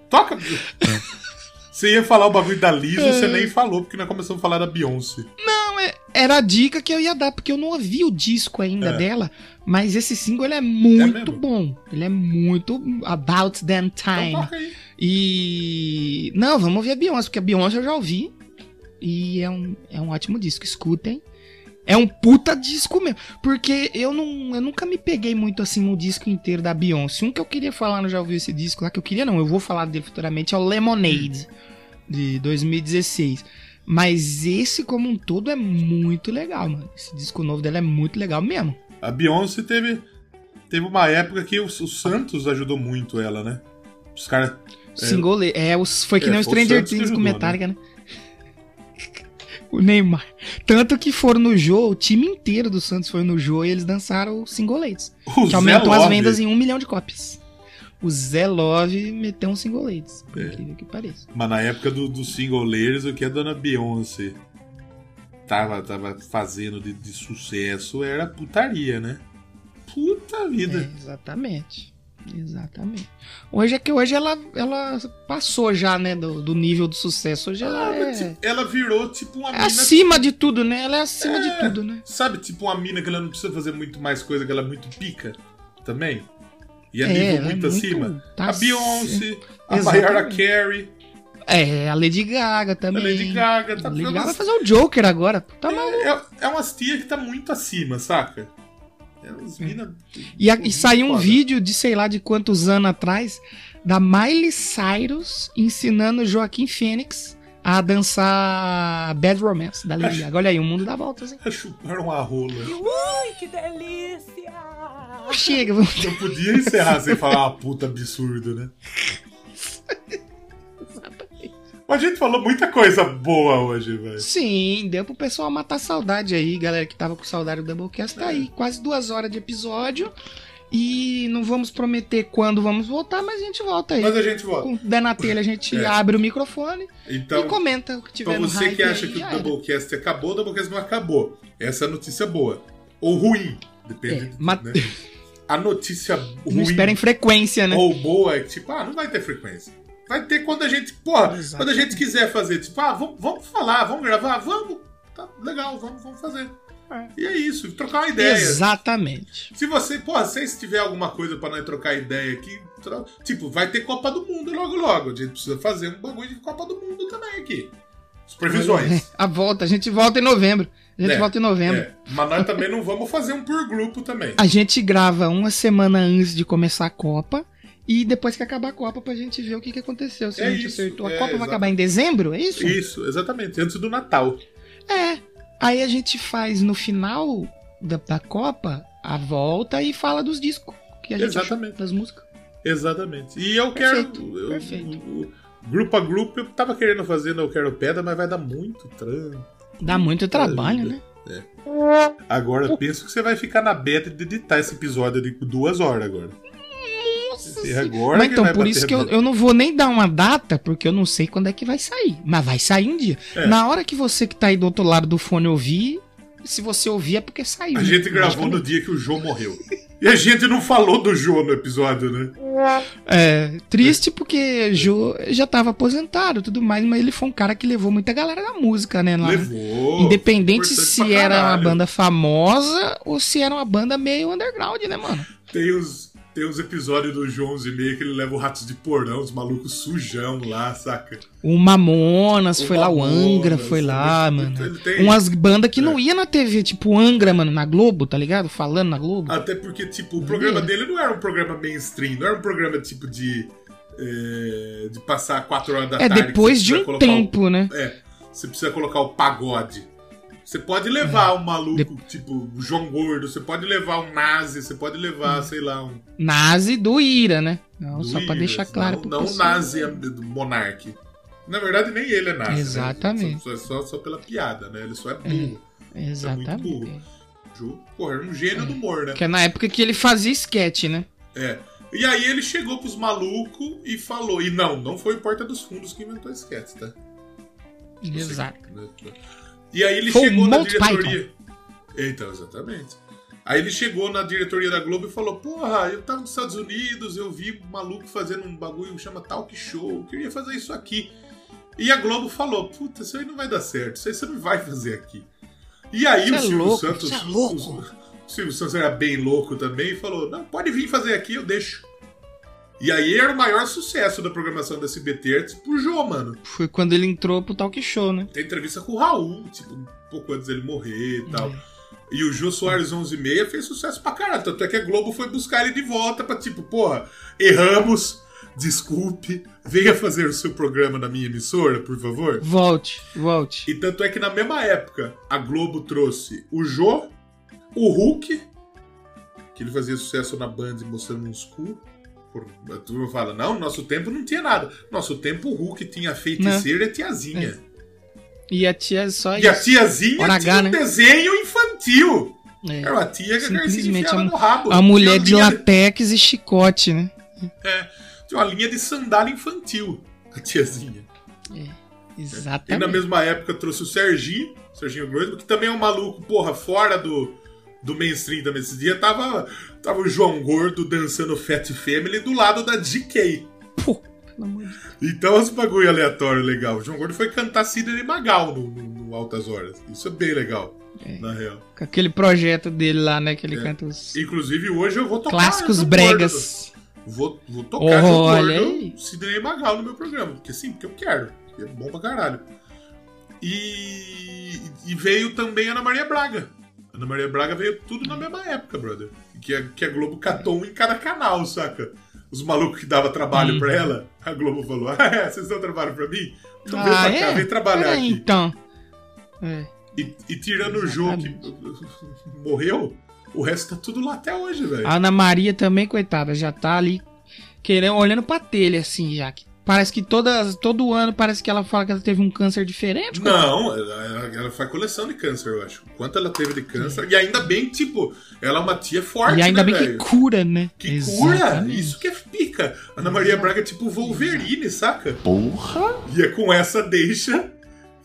Toca. Você ia falar o bagulho da Lisa, É. você nem falou, porque nós começamos a falar da Beyoncé. Não, é- era a dica que eu ia dar, porque eu não ouvi o disco ainda É. dela, mas esse single ele é muito mesmo? bom. Ele é muito About That Time. Então toca aí. E. Não, vamos ouvir a Beyoncé, porque a Beyoncé eu já ouvi. E é um, é um ótimo disco, escutem. É um puta disco mesmo. Porque eu, não, eu nunca me peguei muito assim no disco inteiro da Beyoncé. Um que eu queria falar, não já ouvi esse disco lá, que eu queria não, eu vou falar dele futuramente, é o Lemonade, de 2016. Mas esse como um todo é muito legal, mano. Esse disco novo dela é muito legal mesmo. A Beyoncé teve, teve uma época que o, o Santos ajudou muito ela, né? Os caras. Single, le- é, os, foi que É, nem o Stranger Things com Metallica, né? O Neymar. Tanto que foram no jogo, o time inteiro do Santos foi no jogo e eles dançaram. O Que aumentou as vendas em um milhão de cópias. O Zé Love meteu um Singolates, por É. que pareça. Mas na época do, do single layers, o que a dona Beyoncé tava, tava fazendo de, de sucesso era putaria, né? Puta É, vida. exatamente. Exatamente. Hoje é que hoje ela, ela passou já, né, do, do nível do sucesso. Hoje ela Ah, mas, é, tipo, ela virou tipo uma é mina. acima de tudo, né? Ela é acima de É. tudo, né? Sabe, tipo uma mina que ela não precisa fazer muito mais coisa, que ela é muito pica também. E a É, nível ela é muito, muito- acima. tá a Beyoncé, a. Mariah Carey, É, a Lady Gaga a também. Lady Gaga. Tá A Lady Gaga vai fazer o Joker agora. Tá maluco. é, é, é umas tia que tá muito acima, saca? É mina. E, a- e saiu um Foda. vídeo de sei lá de quantos anos atrás da Miley Cyrus ensinando Joaquim Fênix a dançar Bad Romance da Lady Gaga. Olha aí, o mundo dá voltas, hein? Chuparam uma rola. Ui, que delícia! Chega, vamos Não podia encerrar sem falar uma puta absurdo, né? Mas a gente falou muita coisa boa hoje, velho. Sim, deu pro pessoal matar saudade aí, galera que tava com saudade do Doublecast. Tá aí, quase duas horas de episódio. E não vamos prometer quando vamos voltar, mas a gente volta aí. Mas a gente volta. Com der na telha, a gente É. abre o microfone Então, e comenta o que tiver no você que acha aí, que o era. Doublecast acabou, o Doublecast não acabou. Essa é a notícia boa. Ou ruim. Depende. É, ma- né? A notícia ruim Não esperem frequência, né? ou boa é que, tipo, ah, não vai ter frequência. Vai ter quando a gente, porra, quando a gente quiser fazer, tipo, ah, vamos, vamos falar, vamos gravar, vamos. Tá legal, vamos, vamos fazer. E é isso, trocar uma ideia. Exatamente. Se você, porra, se tiver alguma coisa pra nós trocar ideia aqui, tro- tipo, vai ter Copa do Mundo logo logo. A gente precisa fazer um bagulho de Copa do Mundo também aqui. Supervisões. A volta, a gente volta em novembro. A gente É, volta em novembro. é. Mas nós também não vamos fazer um por grupo também. A gente grava uma semana antes de começar a Copa. E depois que acabar a Copa, pra gente ver o que, que aconteceu. Se É a gente isso, acertou. A é, Copa vai acabar em dezembro? É isso? Isso, exatamente, antes do Natal. É. Aí a gente faz no final da, da Copa a volta e fala dos discos. Que a gente Exatamente. achou das músicas. Exatamente. E eu Perfeito, quero. eu- perfeito. o- o- grupo a grupo, eu tava querendo fazer no Eu Quero Pedra, mas vai dar muito trampo. Dá muito trabalho, né? Agora, penso que você vai ficar na beta de editar esse episódio de duas horas agora. Nossa E agora Mas então, por isso que eu, eu não vou nem dar uma data, porque eu não sei quando é que vai sair. Mas vai sair um dia. É. Na hora que você que tá aí do outro lado do fone ouvir, se você ouvir é porque saiu. A né? gente gravou no dia que o João morreu. E a gente não falou do João no episódio, né? É, triste porque Jô já tava aposentado e tudo mais, mas ele foi um cara que levou muita galera da música, né? lá. Levou. Independente se era uma banda famosa ou se era uma banda meio underground, né, mano? Tem os, tem os episódios do João e meio que ele leva o Ratos de Porão, os malucos sujão lá, saca? O Mamonas, O foi lá, o Angra Mamonas, foi lá, mano. tem- Umas bandas que É. não ia na TV, tipo Angra, mano, na Globo, tá ligado? Falando na Globo. Até porque, tipo, o programa É. dele não era um programa mainstream, não era um programa tipo de. é, de passar quatro horas da É, tarde. que depois de um colocar o- tempo, né? É, você precisa colocar o pagode. Você pode levar um maluco, tipo, o João Gordo, você pode levar um nazi, você pode levar, sei lá, um. Nazi do Ira, né? Não, do só pra Iras, deixar claro Não, não o pessoal. nazi do Monark. Na verdade, nem ele é nazi. né? Exatamente. Só, só, só pela piada, né? Ele só é burro. É, É exatamente. muito burro. Ju, pô, era um gênio do humor, né? Que é na época que ele fazia sketch, né? É. E aí ele chegou pros malucos e falou. E não, não foi o Porta dos Fundos que inventou sketch, tá? Exato. E aí ele Foi chegou na diretoria. Então, exatamente. Aí ele chegou na diretoria da Globo e falou: Porra, eu tava nos Estados Unidos, eu vi um maluco fazendo um bagulho que chama talk show, eu queria fazer isso aqui. E a Globo falou: Puta, isso aí não vai dar certo, isso aí você não vai fazer aqui. E aí Você o é Silvio louco, Santos. é louco. O Silvio Santos era bem louco também e falou: Não, pode vir fazer aqui, eu deixo. E aí era o maior sucesso da programação da SBT pro Jô, mano. Foi quando ele entrou pro talk show, né? Tem entrevista com o Raul, tipo, um pouco antes dele morrer e tal. É. E o Jô Soares 11,6 fez sucesso pra caralho. Tanto é que a Globo foi buscar ele de volta pra tipo, porra, erramos, desculpe, venha fazer o seu programa na minha emissora, por favor. Volte, volte. E tanto é que na mesma época a Globo trouxe o Jô, o Hulk, que ele fazia sucesso na Band mostrando uns cu. Por- A turma fala, não, no nosso tempo não tinha nada. Nosso tempo o Hulk tinha a feiticeira e a tiazinha. E a tia só E a tiazinha Hora tinha H, um né? desenho infantil. É. Era uma tia que a enfiava a, no rabo. a mulher de latex e chicote, né? É, tinha uma linha de sandália infantil, a tiazinha. E Exatamente. na mesma época trouxe o Serginho, Serginho Groisman, que também é um maluco, porra, fora do, do mainstream também. Esse dia tava, tava o João Gordo dançando Fat Family do lado da de Deus. Então, esse bagulho aleatório legal. O João Gordo foi cantar Sidney Magal no, no- no Altas Horas. Isso é bem legal, na real. Com aquele projeto dele lá, né? Que ele É. canta os Inclusive, hoje eu vou tocar. clássicos bregas. Gordo. Vou, vou tocar João Olha Gordo. Sidney Magal no meu programa. Porque sim, porque eu quero. porque é bom pra caralho. E, e veio também Ana Maria Braga. Ana Maria Braga veio tudo na mesma época, brother. Que a, que a Globo catou um em cada canal, saca? Os malucos que dava trabalho Hum. pra ela, a Globo falou: Ah, é, vocês dão trabalho pra mim? Então vem Ah, pra cá, é? vem trabalhar É, aqui. Então. É. E, e tirando o jogo que morreu, o resto tá tudo lá até hoje, velho. A Ana Maria também, coitada, já tá ali querendo, olhando pra telha, assim, já. que Parece que todas, todo ano parece que ela fala que ela teve um câncer diferente. Não, ela, ela- faz coleção de câncer, eu acho. Quanto ela teve de câncer. E ainda bem, tipo, ela é uma tia forte, E ainda né, bem velho? que cura, né? Que cura? Exatamente. Isso que é pica. Ana Maria Braga é tipo Wolverine, saca? Porra! E é com essa deixa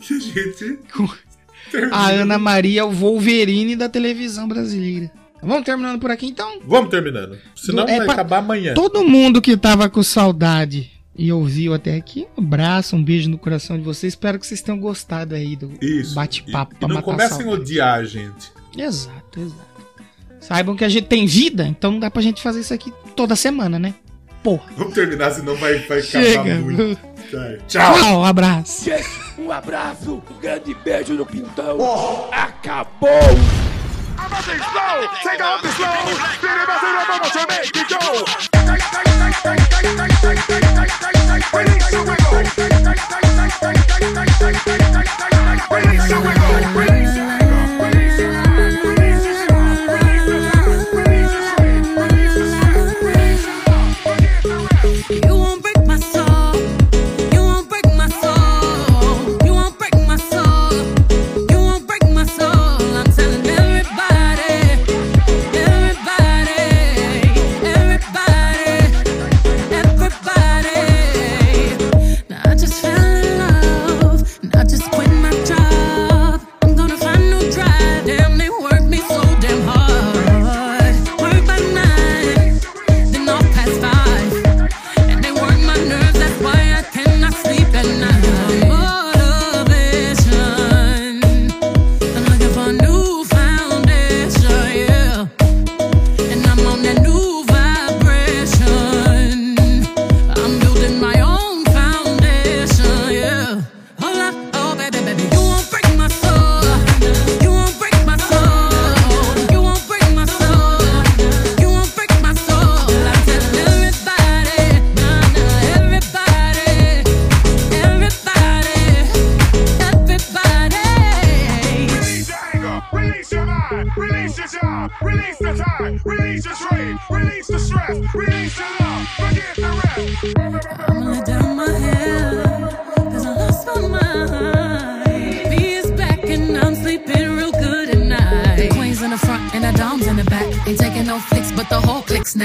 que a gente. termina. A Ana Maria é o Wolverine da televisão brasileira. Vamos terminando por aqui então? Vamos terminando. Senão É vai pra- acabar amanhã. Todo mundo que tava com saudade e ouviu até aqui, um abraço, um beijo no coração de vocês. Espero que vocês tenham gostado aí do bate-papo E não comecem a odiar a gente. Exato, exato. Saibam que a gente tem vida, então não dá pra gente fazer isso aqui toda semana, né? Porra. Vamos terminar, senão vai, vai Chega. acabar muito. Tá, Tchau. Tchau, um abraço. Um abraço, um grande beijo no pintão. Acabou! I'm. Take off the slow. Then I'm the to to make it go. Release the wiggle. Release the wiggle. Release the wiggle.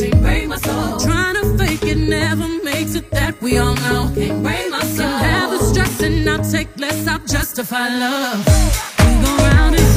Can't break my soul. Trying to fake it never makes it. That we all know. Can't break my soul. Can have the stress and I'll take less. I'll justify love. We go round and